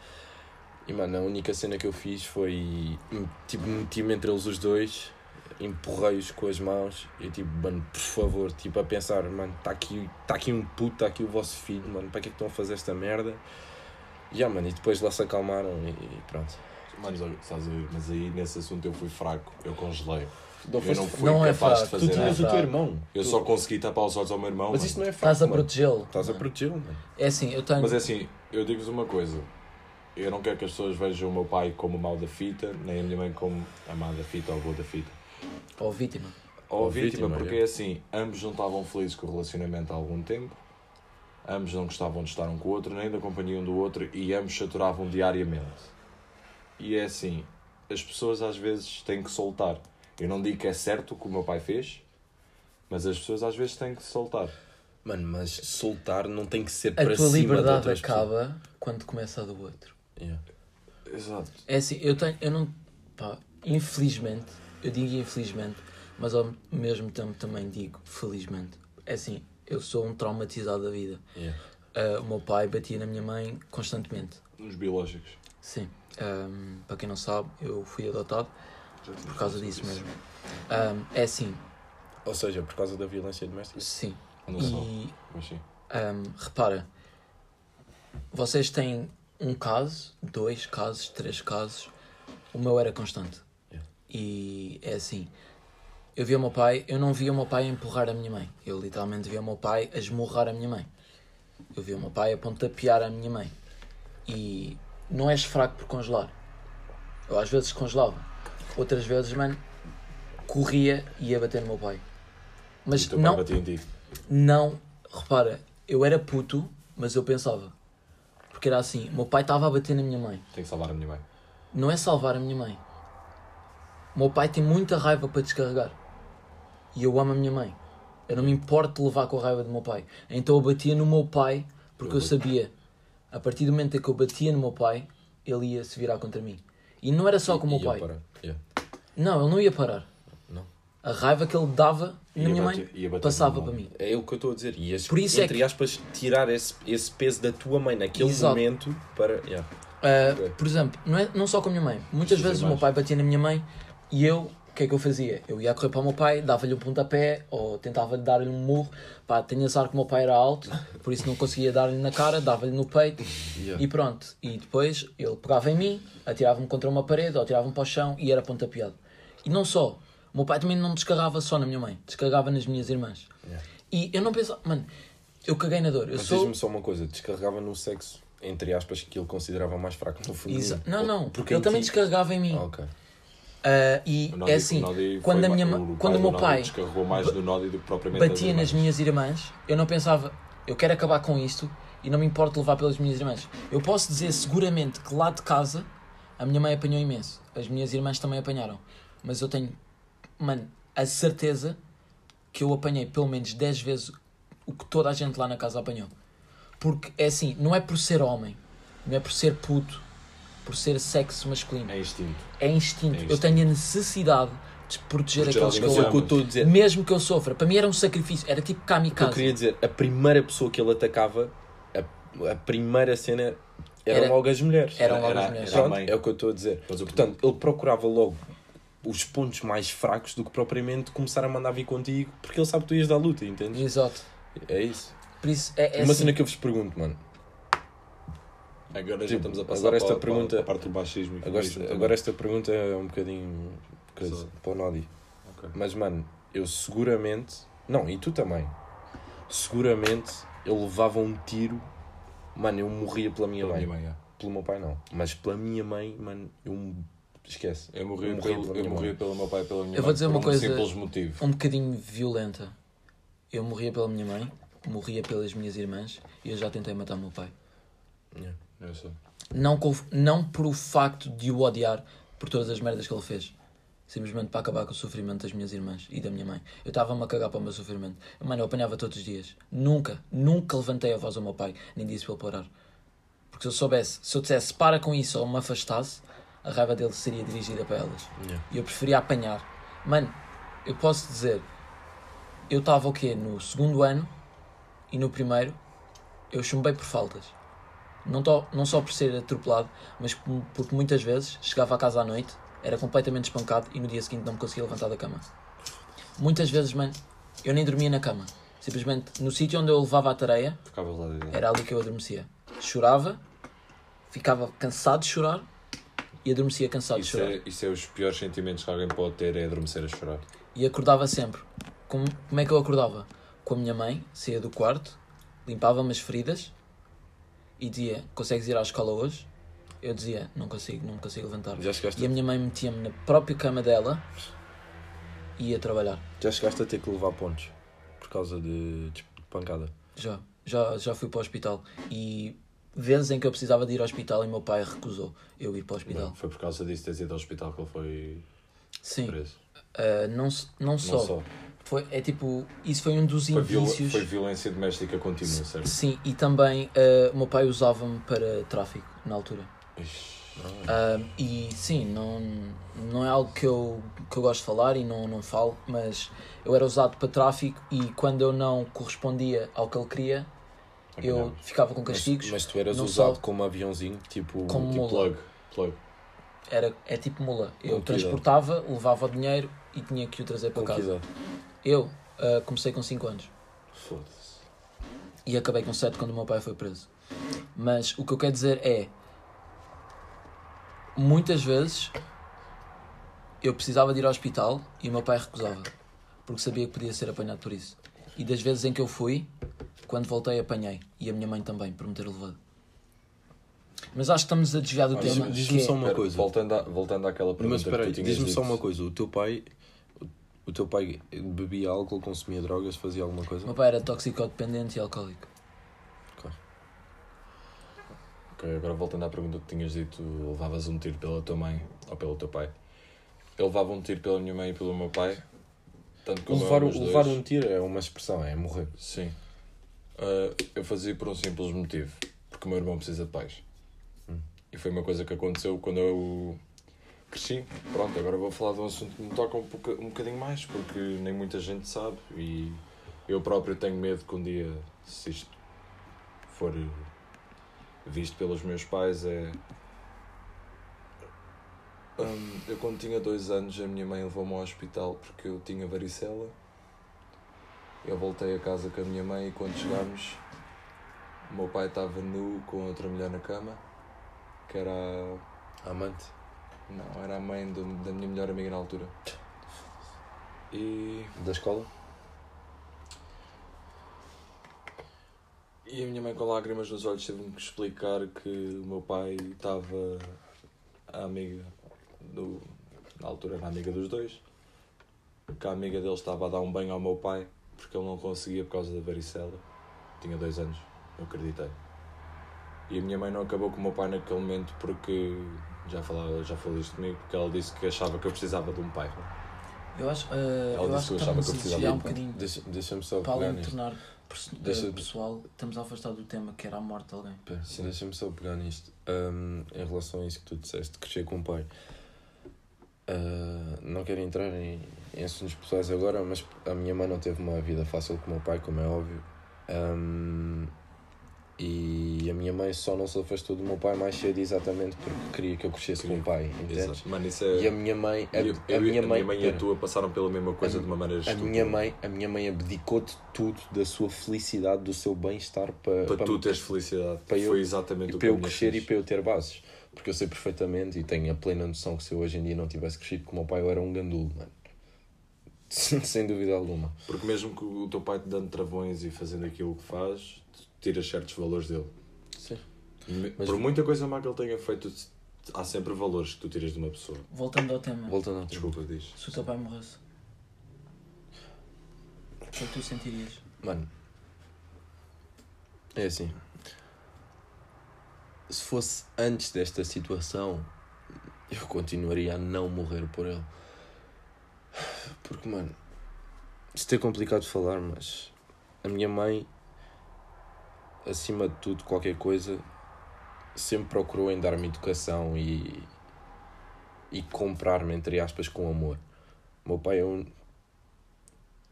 E mano, a única cena que eu fiz foi tipo, meti-me entre eles os dois, empurrei-os com as mãos e tipo, mano, por favor, tipo, a pensar, mano, está aqui, tá aqui um puto, está aqui o vosso filho, mano, para que é que estão a fazer esta merda? E yeah, mano, e depois lá se acalmaram e, e pronto. Mas, estás a? Mas aí nesse assunto eu fui fraco. Eu congelei. Não, eu não fui não é capaz fraco. de Tu fazer tinhas nada. o teu irmão. Eu Tu- só consegui tapar os olhos ao meu irmão. Mas isto não é Estás fraco, a mano. protegê-lo. Estás a protegê-lo, mano. É assim, eu tenho. Mas é assim, eu digo-vos uma coisa. Eu não quero que as pessoas vejam o meu pai como o mal da fita, nem a minha mãe como a má da fita ou a boa da fita. Ou vítima. Ou Ou vítima, vítima, porque é. assim, ambos não estavam felizes com o relacionamento há algum tempo, ambos não gostavam de estar um com o outro, nem da companhia um do outro, e ambos se aturavam diariamente. E é assim, as pessoas às vezes têm que soltar. Eu não digo que é certo o que o meu pai fez, mas as pessoas às vezes têm que soltar. Mano, mas soltar não tem que ser A para tua cima de liberdade outras pessoas. acaba quando começa a do outro. Yeah. Exato. É assim, eu tenho. Eu não. Pá, infelizmente, eu digo infelizmente, mas ao mesmo tempo também digo, felizmente. É assim, eu sou um traumatizado da vida. Yeah. Ah, o meu pai batia na minha mãe constantemente. Nos biológicos. Sim. Ahm, para quem não sabe, eu fui adotado por causa disso sobre mesmo. Ahm, é assim, Ou seja, por causa da violência doméstica. sim. Não E mas sim. ahm, repara, vocês têm um caso, dois casos, três casos. O meu era constante. E é assim. Eu via o meu pai, eu não via o meu pai a empurrar a minha mãe. Eu literalmente via o meu pai a esmurrar a minha mãe. Eu via o meu pai a pontapear a minha mãe. E não és fraco por congelar. Eu às vezes congelava. Outras vezes, mano, corria e ia bater no meu pai. Mas teu não, pai batia em ti. não, repara, eu era puto, mas eu pensava. Porque era assim, o meu pai estava a bater na minha mãe. Tenho que salvar a minha mãe. Não é salvar a minha mãe. O meu pai tem muita raiva para descarregar. E eu amo a minha mãe. Eu não me importo de levar com a raiva do meu pai. Então eu batia no meu pai porque eu sabia, a partir do momento em que eu batia no meu pai, ele ia se virar contra mim. E não era só com o meu pai. Yeah. Não, ele não ia parar. Não. A raiva que ele dava na minha bater- mãe passava para mim. É o que eu estou a dizer. E esse, Por isso é entre que- aspas, tirar esse, esse peso da tua mãe naquele Exato. momento para. Yeah. Uh, Ok. Por exemplo, não, é, não só com a minha mãe. Muitas vezes o meu pai batia na minha mãe e eu, o que é que eu fazia? Eu ia correr para o meu pai, dava-lhe um pontapé ou tentava dar-lhe um murro. Pá, tenho azar que o meu pai era alto, por isso não conseguia dar-lhe na cara, dava-lhe no peito Yeah. e pronto. E depois ele pegava em mim, atirava-me contra uma parede ou atirava-me para o chão e era pontapeado. E não só. O meu pai também não descarregava só na minha mãe, descarregava nas minhas irmãs. Yeah. E eu não pensava, mano, eu caguei na dor. Eu Mas sou. diz-me só uma coisa: descarregava no sexo, entre aspas, que ele considerava mais fraco no feminino. Não, não, Porque ele também ti- descarregava em mim. Ah, ok. Ah, e Nodi- é assim, o quando, a minha, o quando o meu pai batia nas minhas irmãs, eu não pensava, eu quero acabar com isto e não me importo levar pelas minhas irmãs. Eu posso dizer seguramente que lá de casa a minha mãe apanhou imenso, as minhas irmãs também apanharam, mas eu tenho, mano, a certeza que eu apanhei pelo menos 10 vezes o que toda a gente lá na casa apanhou. Porque é assim, não é por ser homem, não é por ser puto, por ser sexo masculino. É instinto. É instinto. É Eu instinto. tenho a necessidade de proteger Proteger aqueles que eu é que eu estou a dizer. Mesmo que eu sofra. Para mim era um sacrifício. Era tipo O que eu kamikaze. queria dizer, a primeira pessoa que ele atacava, a, a primeira cena eram Era- logo as mulheres. eram logo Era- as mulheres. Pronto, é o que eu estou a dizer. Portanto, ele procurava logo os pontos mais fracos do que propriamente começar a mandar vir contigo, porque ele sabe que tu ias dar luta, entendes? Exato. É isso. Por isso é, é Uma assim. cena que eu vos pergunto, mano. Agora já Tipo, estamos a passar agora esta para, pergunta- para a parte do baixismo e Agora, agora também. esta pergunta é um bocadinho coisa, para o Nodi. Ok. Mas, mano, eu seguramente. Não, e tu também. Seguramente eu levava um tiro. Mano, eu morria pela minha Pela mãe. minha mãe, é. Pelo meu pai, não. Mas pela minha mãe, mano, eu. Esquece. Eu morri, Eu morri pelo, pela eu pelo meu pai e pela minha Eu mãe vou dizer por uma um coisa- simples motivo. Um bocadinho violenta. Eu morria pela minha mãe, morria pelas minhas irmãs e eu já tentei matar o meu pai. Yeah. Não, com- não por o facto de o odiar por todas as merdas que ele fez. Simplesmente para acabar com o sofrimento das minhas irmãs e da minha mãe. Eu estava-me a cagar para o meu sofrimento. Mano, eu apanhava todos os dias. Nunca, nunca levantei a voz ao meu pai, nem disse para ele parar. Porque se eu soubesse, se eu dissesse para com isso ou me afastasse, a raiva dele seria dirigida para elas. Yeah. E eu preferia apanhar. Mano, eu posso dizer, eu estava o quê? No segundo ano e no primeiro eu chumbei por faltas. Não, não só por ser atropelado, mas por- porque muitas vezes chegava a casa à noite, era completamente espancado e no dia seguinte não me conseguia levantar da cama. Muitas vezes, mano, eu nem dormia na cama. Simplesmente no sítio onde eu levava a tareia, era ali que eu adormecia. Chorava, ficava cansado de chorar e adormecia cansado de Isso chorar. é, isso é os piores sentimentos que alguém pode ter, é adormecer a chorar. E acordava sempre. Como, como é que eu acordava? Com a minha mãe, saía do quarto, limpava-me as feridas e dizia: Consegues ir à escola hoje? Eu dizia: Não consigo, não consigo levantar. Já chegaste, E a minha mãe metia-me na própria cama dela e ia trabalhar. já chegaste a ter que levar pontos por causa de, de pancada. Já, já, já fui para o hospital. E vezes em que eu precisava de ir ao hospital e meu pai recusou eu ir para o hospital. Bem, foi por causa disso teres ido ao hospital que ele foi Sim, preso. ah, não, não, só. Não só. Foi, é tipo, isso foi um dos Foi, viol- indícios. foi violência doméstica contínua, certo? Sim, e também ah, o meu pai usava-me para tráfico na altura. Ixi. Ah, e sim, não, não é algo que eu, que eu gosto de falar e não, não falo, mas eu era usado para tráfico e quando eu não correspondia ao que ele queria, eu ficava com Mas, castigos. mas tu eras não usado só- como aviãozinho, tipo. Como tipo mula. Plug. Plug. Era, é tipo mula. Eu transportava, levava o dinheiro e tinha que o trazer para com que casa. Eu ah, comecei com 5 anos Foda-se. e acabei com 7 quando o meu pai foi preso. Mas o que eu quero dizer é. Muitas vezes eu precisava de ir ao hospital e o meu pai recusava, porque sabia que podia ser apanhado por isso. E das vezes em que eu fui, quando voltei, apanhei. E a minha mãe também, por me ter levado. Mas acho que estamos a desviar do tema. diz-me só é- uma coisa. Voltando, à- voltando àquela pergunta Mas espera que aí, diz-me só uma coisa. O teu pai. O teu pai bebia álcool, consumia drogas, fazia alguma coisa? O meu pai era toxicodependente e alcoólico. Ok, agora voltando à pergunta que tinhas dito, levavas um tiro pela tua mãe ou pelo teu pai? Eu levava um tiro pela minha mãe e pelo meu pai. Tanto como levar, eu, os levar dois. um tiro é uma expressão, é morrer. Sim. Ah, eu fazia por um simples motivo. Porque o meu irmão precisa de pais. Hum. E foi uma coisa que aconteceu quando eu cresci. Pronto, agora vou falar de um assunto que me toca um, pouca- um bocadinho mais, porque nem muita gente sabe. E eu próprio tenho medo que um dia, se isto for eh, visto pelos meus pais, é. Hum, eu quando tinha dois anos a minha mãe levou-me ao hospital porque eu tinha varicela. Eu voltei a casa com a minha mãe e quando chegámos o meu pai estava nu com outra mulher na cama, que era a... Amante. Não, era a mãe do- da minha melhor amiga na altura. E, Da escola? e a minha mãe com lágrimas nos olhos teve-me que explicar que o meu pai estava a amiga do. Na altura era a amiga dos dois. Que a amiga dele estava a dar um banho ao meu pai porque ele não conseguia por causa da varicela. Tinha dois anos, eu acreditei. E a minha mãe não acabou com o meu pai naquele momento porque já, falava, já falou isto comigo, porque ela disse que achava que eu precisava de um pai. Eu acho, ah, Ela eu disse acho que eu que achava estamos que eu a precisava de um um bocadinho. Deixa- Deixa-me só Para pegar nisto. tornar perso- Deixa- eh, pessoal, estamos a afastar do tema que era a morte de alguém. Sim. Deixa-me só pegar nisto. Ahm, em relação a isso que tu disseste, crescer com o pai. Ah, não quero entrar em, em assuntos pessoais agora, mas a minha mãe não teve uma vida fácil com o meu pai, como é óbvio. Ahm, e a minha mãe só não se afastou do meu pai mais cedo exatamente porque queria que eu crescesse com o pai, entendes? Mano, é. E a minha mãe, a, eu- a eu- minha mãe, e a tua passaram pela mesma coisa A- de uma maneira A minha mãe, a minha mãe abdicou de tudo, da sua felicidade, do seu bem-estar para, Para tu teres felicidade. para eu- Foi exatamente o que para a eu minha crescer fez. e para eu ter bases. Porque eu sei perfeitamente e tenho a plena noção que se eu hoje em dia não tivesse crescido com o meu pai, eu era um gandulo, mano. Sem dúvida alguma. Porque mesmo que o teu pai te dando travões e fazendo aquilo que faz, tiras certos valores dele. Sim. Mas- Por muita coisa má que ele tenha feito, há sempre valores que tu tiras de uma pessoa. Voltando ao tema, Voltando ao tema. Desculpa, diz. se o teu pai morresse, o que é que tu sentirias? Mano, é assim. Se fosse antes desta situação, eu continuaria a não morrer por ele. Porque, mano, isto é complicado de falar, mas a minha mãe, acima de tudo, qualquer coisa, sempre procurou em dar-me educação e, e comprar-me, entre aspas, com amor. O meu pai é um,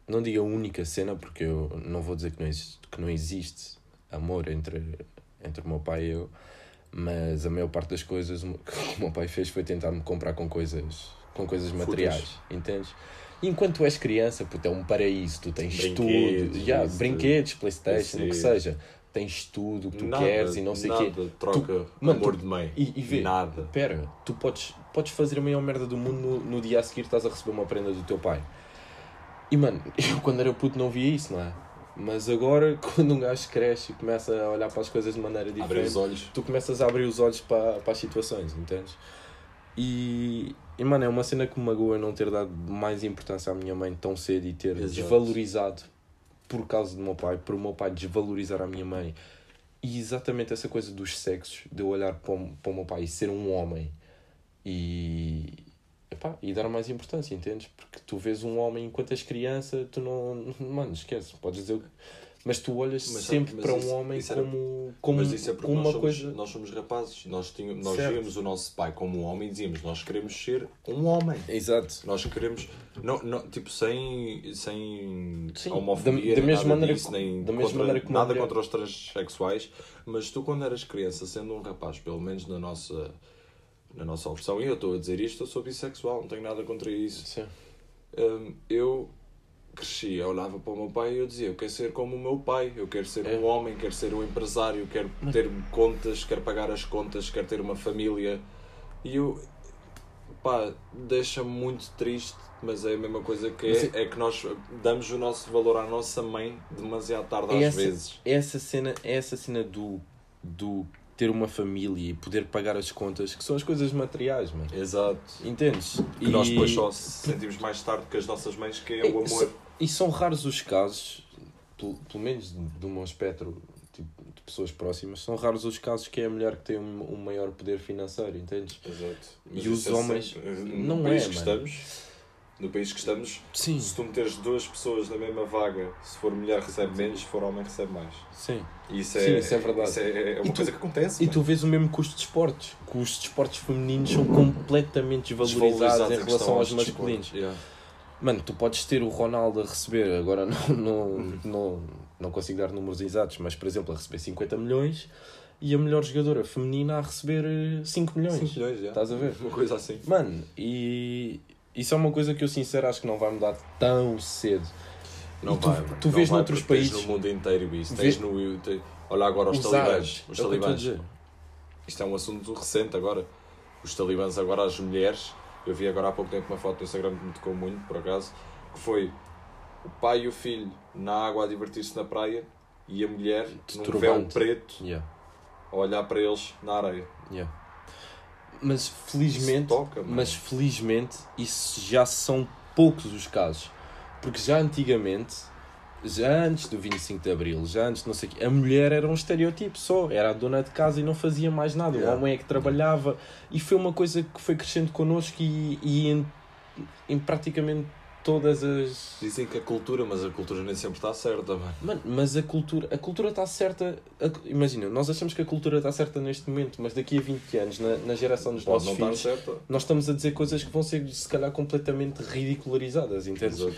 não digo a única cena, porque eu não vou dizer que não existe, que não existe amor entre, entre o meu pai e eu, mas a maior parte das coisas que o meu pai fez foi tentar me comprar com coisas, com coisas materiais, entendes? Enquanto tu és criança, puto, é um paraíso, tu tens Brinquedos, tudo, yeah, brinquedos, Playstation, o que seja, tens tudo o que tu queres e não sei o nada quê. troca mano, amor tu- de mãe. E, e vê, Nada. Pera, tu podes, podes fazer a maior merda do mundo no, no dia a seguir estás a receber uma prenda do teu pai. E mano, eu quando era puto não via isso, não é? Mas agora, quando um gajo cresce e começa a olhar para as coisas de maneira diferente, tu começas a abrir os olhos para, para as situações, entendes? E, e mano, é uma cena que me magoa não ter dado mais importância à minha mãe tão cedo e ter Exato. desvalorizado por causa do meu pai, por o meu pai desvalorizar a minha mãe. E exatamente essa coisa dos sexos, de eu olhar para o, para o meu pai e ser um homem e, epá, e dar mais importância, entendes? Porque tu vês um homem enquanto és criança, tu não. Mano, esquece, podes dizer. Mas tu olhas Mas- sempre mas para isso- um homem era- como, como, Mas isso é porque nós, uma somos, coisa. nós somos rapazes. Nós, tínhamos, nós Certo. víamos o nosso pai como um homem e dizíamos: Nós queremos ser um homem. Exato. Nós queremos, não, não, tipo, sem, sem Sim, homofobia, da- da mesma maneira disso, nem da mesma contra- maneira que nada mulher- contra os transexuais, mas tu, quando eras criança, sendo um rapaz, pelo menos na nossa, na nossa opção, e eu estou a dizer isto, eu sou bissexual, não tenho nada contra isso. Sim. Hum, eu cresci, eu olhava para o meu pai e eu dizia: Eu quero ser como o meu pai, eu quero ser É. um homem, quero ser um empresário, quero ter contas, quero pagar as contas, quero ter uma família. E eu, pá, deixa-me muito triste, mas é a mesma coisa que é, é que nós damos o nosso valor à nossa mãe demasiado tarde às essa, vezes. essa cena, essa cena do, do ter uma família e poder pagar as contas, que são as coisas materiais, mano. Exato. Entendes? E nós depois só sentimos mais tarde que as nossas mães, que é o E- amor. E são raros os casos, pelo, pelo menos do meu espectro tipo, de pessoas próximas, são raros os casos que é a mulher que tem um, um maior poder financeiro, entendes? Exato. E Mas os isso é homens- sempre- não no país é, que mano. estamos, no país que estamos, Sim. se tu meteres duas pessoas na mesma vaga, se for mulher recebe menos, se for homem recebe mais. Sim. E isso é, Sim, isso é verdade. Isso é, é uma E tu- coisa que acontece. E mano. tu vês o mesmo custo de esportes, que os desportos femininos são completamente desvalorizados em relação aos desportos. masculinos. Yeah. Mano, tu podes ter o Ronaldo a receber, agora não, não, não, não consigo dar números exatos, mas por exemplo, a receber 50 milhões e a melhor jogadora feminina a receber eh, 5 milhões. 5 milhões, yeah. Estás a ver? Uma coisa assim. Mano, e isso é uma coisa que eu sincero acho que não vai mudar tão cedo. Não E tu- vai, mano. tu Não vês vai, noutros porque tens países- no mundo inteiro isso. Vês- Tens no, te- olha agora os, Os talibãs. Os é talibãs. Isto é um assunto recente agora. Os talibãs agora, as mulheres. Eu vi agora há pouco tempo uma foto no Instagram que me tocou muito, por acaso. Que foi o pai e o filho na água a divertir-se na praia e a mulher De num turbante. véu preto Yeah, a olhar para eles na areia. yeah. Mas felizmente, toca, mas felizmente isso já são poucos os casos. Porque já antigamente, já antes do 25 de Abril, já antes de não sei o quê, a mulher era um estereotipo só, era a dona de casa e não fazia mais nada. Yeah. O homem é que trabalhava e foi uma coisa que foi crescendo connosco e, e em, em praticamente todas as. Dizem que a cultura, mas a cultura nem sempre está certa, mano. Mano, mas a cultura a cultura está certa. a- imagina, nós achamos que a cultura está certa neste momento, mas daqui a 20 anos, na, na geração dos Pode nossos filhos, certa. nós estamos a dizer coisas que vão ser se calhar completamente ridicularizadas, entendes? Exato.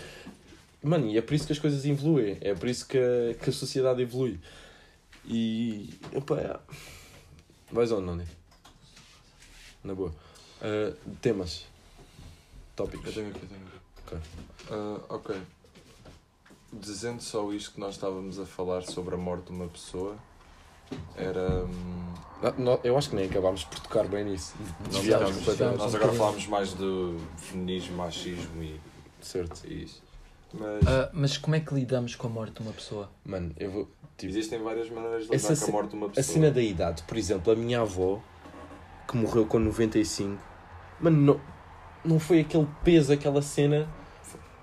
Mano, e é por isso que as coisas evoluem, é por isso que a, que a sociedade evolui. E. Opa, é. Vais onde, Noni? Na boa. Ah, temas. Tópicos. Eu tenho aqui, eu tenho aqui. Ok. Ah, ok. Dizendo só isto que nós estávamos a falar sobre a morte de uma pessoa, era. hum, Ah, nó- eu acho que nem acabámos por tocar bem nisso. nós, Desviámos nós agora falámos mais de feminismo, machismo e, Certo. e isso. Mas Ah, mas como é que lidamos com a morte de uma pessoa? Mano, eu vou. Tipo, existem várias maneiras de Essa lidar com a morte de uma A pessoa. cena da idade, por exemplo, a minha avó, que morreu com 95, mano, não, não foi aquele peso, aquela cena,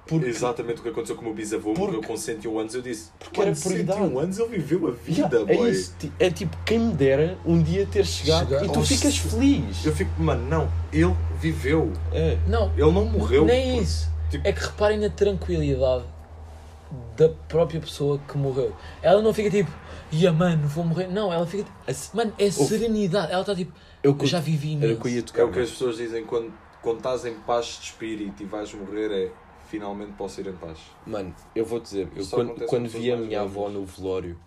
porque, Exatamente o que aconteceu com o meu bisavô, Porque- morreu com 101 anos. Eu disse: Porque era "Mano, por 101 idade." anos ele viveu a vida, Yeah, é boy. isso, ti- é tipo, quem me dera um dia ter chegado Chegar e tu ficas feliz. Eu fico, mano, não, ele viveu. É, Não, Ele não morreu. nem por- isso. Tipo- É que reparem na tranquilidade da própria pessoa que morreu. Ela não fica tipo, ia mano, vou morrer. Não, ela fica tipo, mano, é serenidade. Ela está tipo, eu, eu já vivi era o que eu ia imenso. tocar. É o que mano. as pessoas dizem quando, quando estás em paz de espírito e vais morrer é finalmente posso ir em paz. Mano, eu vou dizer, eu Só quando, quando vi a minha avó no velório,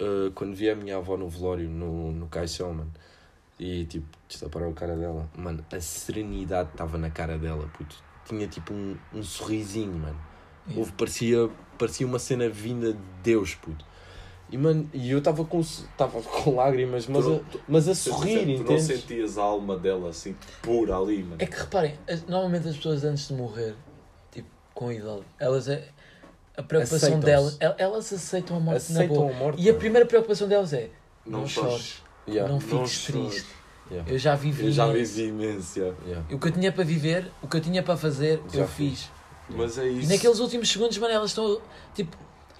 uh, quando vi a minha avó no velório, no, no caixão, mano, e tipo, destaparam a cara dela, mano, a serenidade estava na cara dela, puto. Tinha tipo um, um sorrisinho, mano. Yeah. Houve, parecia, parecia uma cena vinda de Deus, puto. E, mano, e eu estava com, tava com lágrimas, mas, Tu a, não- tu- mas a Tu sorrir, não entende? sentias a alma dela assim pura ali, mano. É que reparem, as- normalmente as pessoas antes de morrer, tipo, com idade, elas é. A preocupação delas, el- elas aceitam a morte na Aceitam boa. a morte. E a primeira preocupação delas é: não, Não chores. Yeah, não não fiques chores. Yeah, Eu já vivi. Eu já imenso. vivi imenso, já. yeah. O que eu tinha para viver, o que eu tinha para fazer, Já eu fiz. Mas é E isso. naqueles últimos segundos, mano, elas estão. Tipo,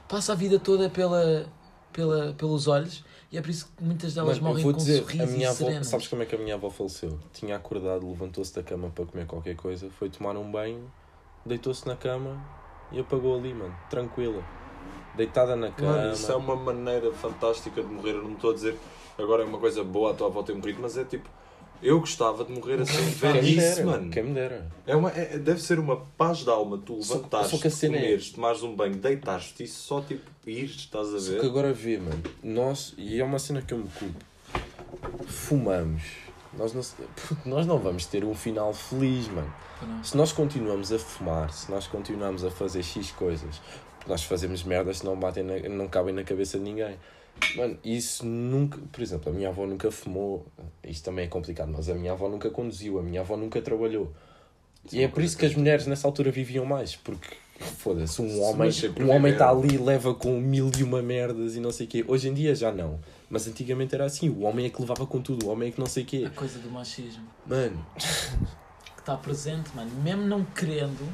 passa a vida toda pela, pela, pelos olhos e é por isso que muitas delas Mano, eu morrem vou com dizer, sorriso a minha e avó, sabes como é que a minha avó faleceu? Tinha acordado, levantou-se da cama para comer qualquer coisa, foi tomar um banho, deitou-se na cama e apagou ali, mano, tranquila. deitada na cama. Mano, isso é uma maneira fantástica de morrer. Eu não estou a dizer agora é uma coisa boa a tua avó ter morrido, mas é tipo, eu gostava de morrer assim, velhice, mano. Quem me dera. É uma, é- deve ser uma paz de alma tu Só- levantares, só que a cena é- comeres, tomares um banho, deitares-te e só tipo ires, estás a Só ver? que agora vê, mano, nós, e é uma cena que eu me culpo, fumamos. Nós não, nós não vamos ter um final feliz, mano. Se nós continuamos a fumar, se nós continuamos a fazer X coisas, porque nós fazemos merdas que não, batem na- não cabem na cabeça de ninguém. Mano, isso nunca. Por exemplo, a minha avó nunca fumou. Isto também é complicado, mas a minha avó nunca conduziu, a minha avó nunca trabalhou. Isso E é é por isso que as mulheres nessa altura viviam mais, porque foda-se, um homem um homem está ali leva com mil e uma merdas e não sei o quê. Hoje em dia já não. Mas antigamente era assim, o homem é que levava com tudo, o homem é que não sei o quê. A coisa do machismo Mano, que está presente, mano. Mesmo não querendo,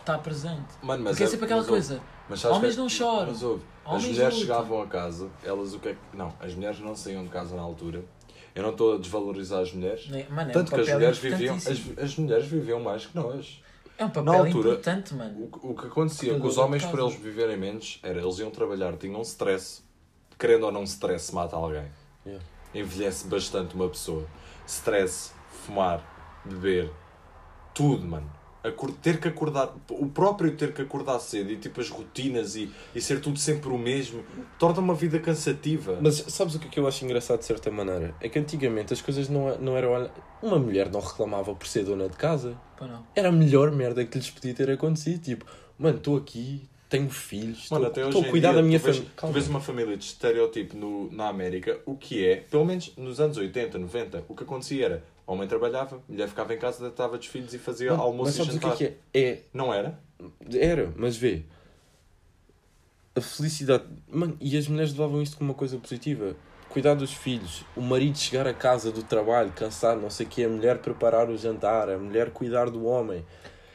está presente. Mano, mas Porque é sempre aquela coisa. Mas sabes Homens que- é- não choram. Mas ouve, as Homens mulheres lutam. chegavam a casa, elas o que é que. Não, as mulheres não saíam de casa na altura. Eu não estou a desvalorizar as mulheres. Mano, é um Tanto que as mulheres viviam. As, as mulheres viviam mais que nós. É um papel altura, importante, mano. O, que- o que acontecia com os homens, por eles viverem menos, era eles iam trabalhar, tinham um stress. Querendo ou não, stress mata alguém. Yeah. Envelhece bastante uma pessoa. Stress, fumar, beber, tudo, mano. Ter que acordar, o próprio ter que acordar cedo e tipo as rotinas e, e ser tudo sempre o mesmo, torna uma vida cansativa. mas sabes o que é que eu acho engraçado de certa maneira? É que antigamente as coisas não, não eram. Uma mulher não reclamava por ser dona de casa. Era a melhor merda que lhes podia ter acontecido. Tipo, mano, estou aqui, tenho filhos, Mano, estou a cuidar dia, da minha família. tu vês uma família de estereotipo no, na América, o que é, pelo menos nos anos 80, 90, o que acontecia era, o homem trabalhava, a mulher ficava em casa, tratava dos filhos e fazia almoço Mas e sabes o que jantar. é que é? É Não era? Era, mas vê. A felicidade. Mano, e as mulheres levavam isto como uma coisa positiva. Cuidar dos filhos, o marido chegar a casa do trabalho, cansado, não sei o que, a mulher preparar o jantar, a mulher cuidar do homem.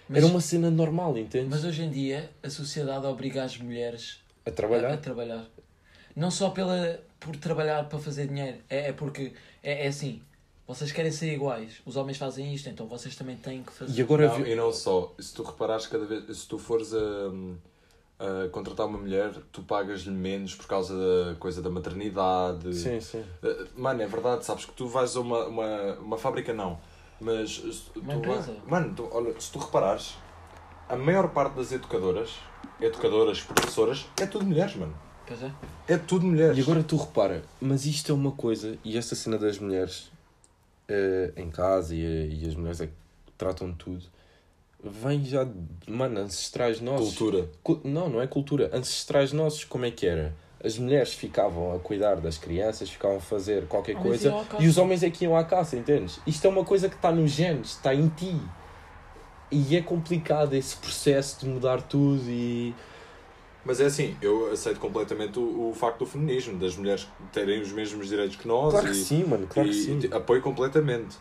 Mas, Era uma cena normal, entende? mas hoje em dia a sociedade obriga as mulheres A a, trabalhar. a trabalhar. Não só pela, por trabalhar para fazer dinheiro. É, é porque é, é assim. Vocês querem ser iguais. Os homens fazem isto, então vocês também têm que fazer. E agora Não, vi- e não só, se tu reparares cada vez, se tu fores a, a contratar uma mulher, tu pagas-lhe menos por causa da coisa da maternidade. Sim, sim. Uh, Mano, é verdade, sabes que tu vais a uma, uma, uma fábrica, não. Mas se tu Uma vai- empresa. Mano, tu- olha, se tu reparares, a maior parte das educadoras, educadoras, professoras, é tudo mulheres, mano. Pois é. É tudo mulheres. E agora tu repara, mas isto é uma coisa, e esta cena das mulheres eh, em casa e, e as mulheres é que tratam de tudo, vem já de, mano, ancestrais nossos. Cultura. Cu- Não, não é cultura. Ancestrais nossos, como é que era? As mulheres ficavam a cuidar das crianças, ficavam a fazer qualquer Homens coisa e os homens é que iam à caça, entendes? Isto é uma coisa que está nos genes, está em ti. E é complicado esse processo de mudar tudo e. Mas é assim, eu aceito completamente o, o facto do feminismo, das mulheres terem os mesmos direitos que nós. Claro e, que sim, mano, claro que e sim. te- apoio completamente.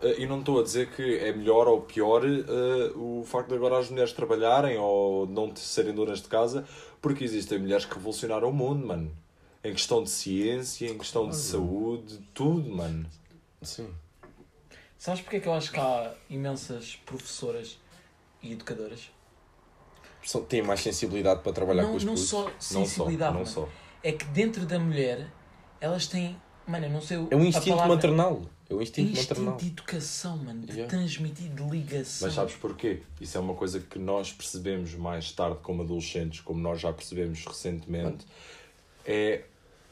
Eh, E não estou a dizer que é melhor ou pior eh, o facto de agora as mulheres trabalharem ou não serem donas de casa, porque existem mulheres que revolucionaram o mundo, mano. Em questão de ciência, em questão de saúde, tudo, mano. Sim. Sabes porque é que eu acho que há imensas professoras e educadoras? São- Têm mais sensibilidade para trabalhar não, com os não putos. só Não só, sensibilidade, não só. é que dentro da mulher elas têm. Mano, eu não sei o- É um instinto palavra- maternal. É um instinto instinto maternal. de educação, mano, de Yeah. transmitir, de ligação. Mas sabes porquê? Isso é uma coisa que nós percebemos mais tarde como adolescentes, como nós já percebemos recentemente. É,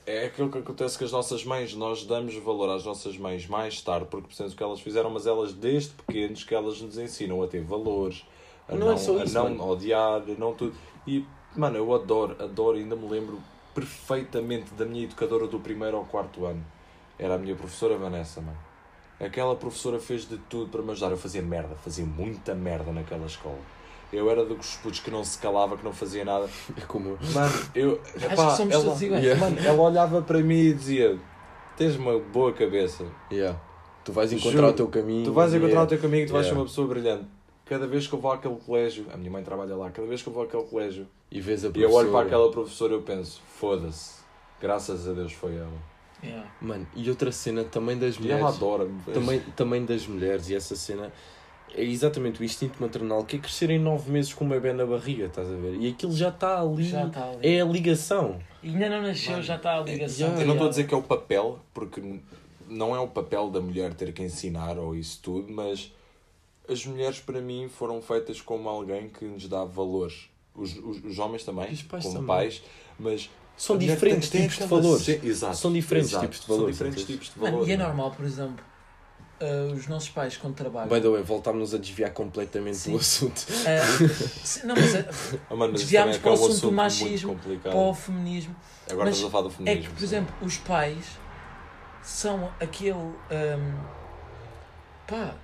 é aquilo que acontece com as nossas mães. Nós damos valor às nossas mães mais tarde porque percebemos o que elas fizeram, mas elas desde pequenos que elas nos ensinam a ter valores, a Não não, é só a isso, não mano. odiar, a não tudo. E, mano, eu adoro, adoro, ainda me lembro perfeitamente da minha educadora do primeiro ao quarto ano. Era a minha professora Vanessa, mano. Aquela professora fez de tudo para me ajudar. Eu fazia merda, fazia muita merda naquela escola. Eu era dos putos que não se calava, que não fazia nada. É como eu. Mano, eu. Acho epá, que somos ela, todos iguais. Yeah. Mano, ela olhava para mim e dizia: Tens uma boa cabeça. Yeah. Tu vais encontrar Juro. o teu caminho. Tu vais encontrar é- o teu caminho e tu vais ser Yeah. uma pessoa brilhante. Cada vez que eu vou àquele colégio, a minha mãe trabalha lá, cada vez que eu vou àquele colégio E vês a e eu olho para aquela professora eu penso: Foda-se, graças a Deus foi ela. Yeah. Mano, e outra cena também das E ela mulheres. adora-me. Também, também das mulheres, e essa cena é exatamente o instinto maternal que é crescer em nove meses com um bebê na barriga, estás a ver? E aquilo já está ali. Já está ali. É a ligação. E ainda não nasceu, Mano, já está a ligação. já. Eu não estou a dizer que é o papel, porque não é o papel da mulher ter que ensinar ou isso tudo, mas as mulheres para mim foram feitas como alguém que nos dá valores. Os, os, os homens também, os pais como também. pais, mas São diferentes tem- tem tipos de aquela valores. Exato, São diferentes exato. tipos de valores, São diferentes tipos de Mano, valores. e é normal, por exemplo, uh, os nossos pais quando trabalham. By the way, voltámos a desviar completamente Sim. do assunto. uh, não, mas uh, Ah, mano, mas Desviámos é é para o um assunto do assunto machismo, muito complicado. para o feminismo. Agora mas estamos a falar do É feminismo. que, por exemplo, os pais são aquele. um, pá,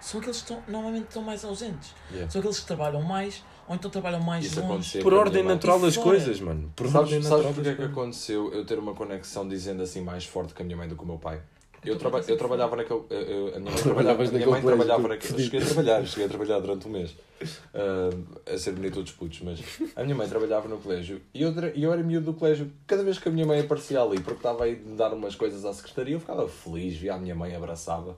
são aqueles que estão, normalmente estão mais ausentes. Yeah. São aqueles que trabalham mais ou então trabalham mais Isso longe. Por ordem natural das coisas, mano. Por Sabes, ordem sabes natural porque é que aconteceu eu ter uma conexão, dizendo assim, mais forte com a minha mãe do que o meu pai? Eu, traba eu trabalhava naquele. eu- eu- a minha mãe trabalhava, a minha naquele mãe colégio, trabalhava naquele. Cheguei a trabalhar, cheguei a trabalhar durante um mês. ah, a ser bonito todos putos, mas a minha mãe trabalhava no colégio e eu, eu era miúdo do colégio. Cada vez que a minha mãe aparecia ali, porque estava aí de dar umas coisas à secretaria, eu ficava feliz, via a minha mãe, abraçava.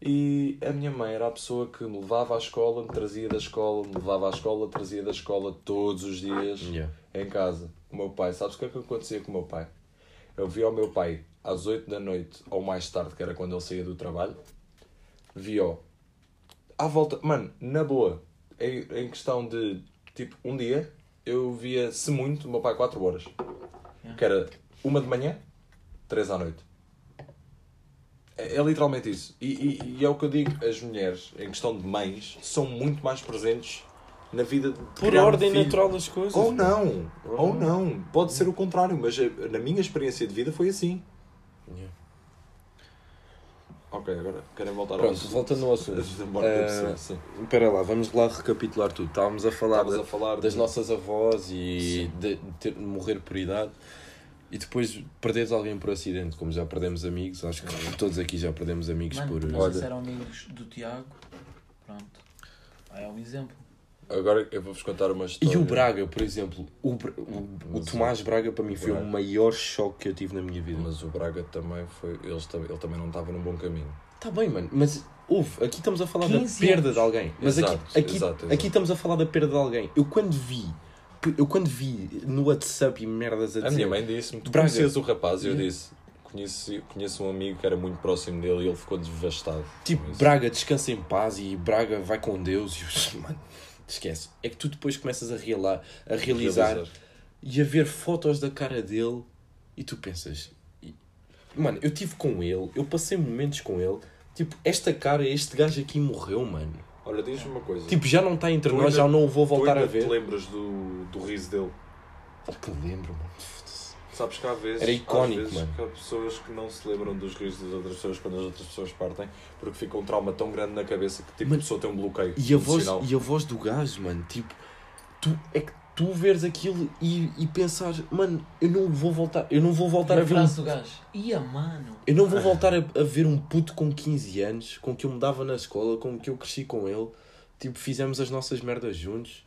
E a minha mãe era a pessoa que me levava à escola, me trazia da escola, me levava à escola, trazia da escola todos os dias Yeah. em casa. O meu pai, sabes o que é que acontecia com o meu pai? Eu via o meu pai às 8 da noite ou mais tarde, que era quando ele saía do trabalho, via-o à volta, mano, na boa, em, em questão de tipo um dia, eu via, se muito, o meu pai 4 horas. Que era uma de manhã, 3 à noite. É, é literalmente isso. E, e- e é o que eu digo, as mulheres, em questão de mães, são muito mais presentes na vida de Por um ordem filho. natural das coisas. Ou não, ou não. Pode ser o contrário, mas na minha experiência de vida foi assim. Yeah. Ok, agora querem voltar ao Pronto, assunto. voltando ao assunto. Eh. Espera lá, vamos lá recapitular tudo. Estávamos a falar Estavas da- a falar das de- nossas avós e de, de ter- de morrer por idade e depois perderes alguém por acidente, como já perdemos amigos, acho que todos aqui já perdemos amigos Mano, por. nós Olha. eram amigos do Tiago. Pronto. Aí é um exemplo. Agora eu vou-vos contar uma história. E o Braga, por exemplo, o, Bra- o, o Tomás Braga para mim foi Braga. o maior choque que eu tive na minha vida. Mas o Braga também foi. Ele, tam- ele também não estava num bom caminho. Está bem, mano, mas houve, aqui estamos a falar da 15 perda anos. de alguém. Mas Exato, aqui, aqui, exato, exato. aqui estamos a falar da perda de alguém. Eu quando vi, eu quando vi no WhatsApp e merdas a A dizer. minha mãe disse-me: Tu Braga. conheces o rapaz? E eu disse: conheço, conheço um amigo que era muito próximo dele e ele ficou devastado. Tipo. Braga descansa em paz e Braga vai com Deus e eu, mano, esquece. É que tu depois começas a, reala- a realizar, e a ver fotos da cara dele e tu pensas, mano, eu tive com ele, eu passei momentos com ele, tipo, esta cara, este gajo aqui morreu, mano. Olha, diz-me uma coisa. Tipo, já não está entre Tu nós, já não o vou tu voltar a ver. te lembras do, do riso dele? Claro que lembro, mano. Sabes que há vezes, Era icónico, há vezes mano. que há pessoas que não se lembram dos risos das outras pessoas quando as outras pessoas partem porque fica um trauma tão grande na cabeça que tipo, Mano, a pessoa tem um bloqueio E a, voz, emocional. e a voz do gajo, mano, tipo, tu, é que tu veres aquilo e, e pensar, mano, eu não vou voltar, eu não vou voltar a a ver um gajo. Ia, mano. Eu não vou voltar a, a ver um puto com 15 anos, com que eu me dava na escola, com que eu cresci com ele. Tipo, fizemos as nossas merdas juntos.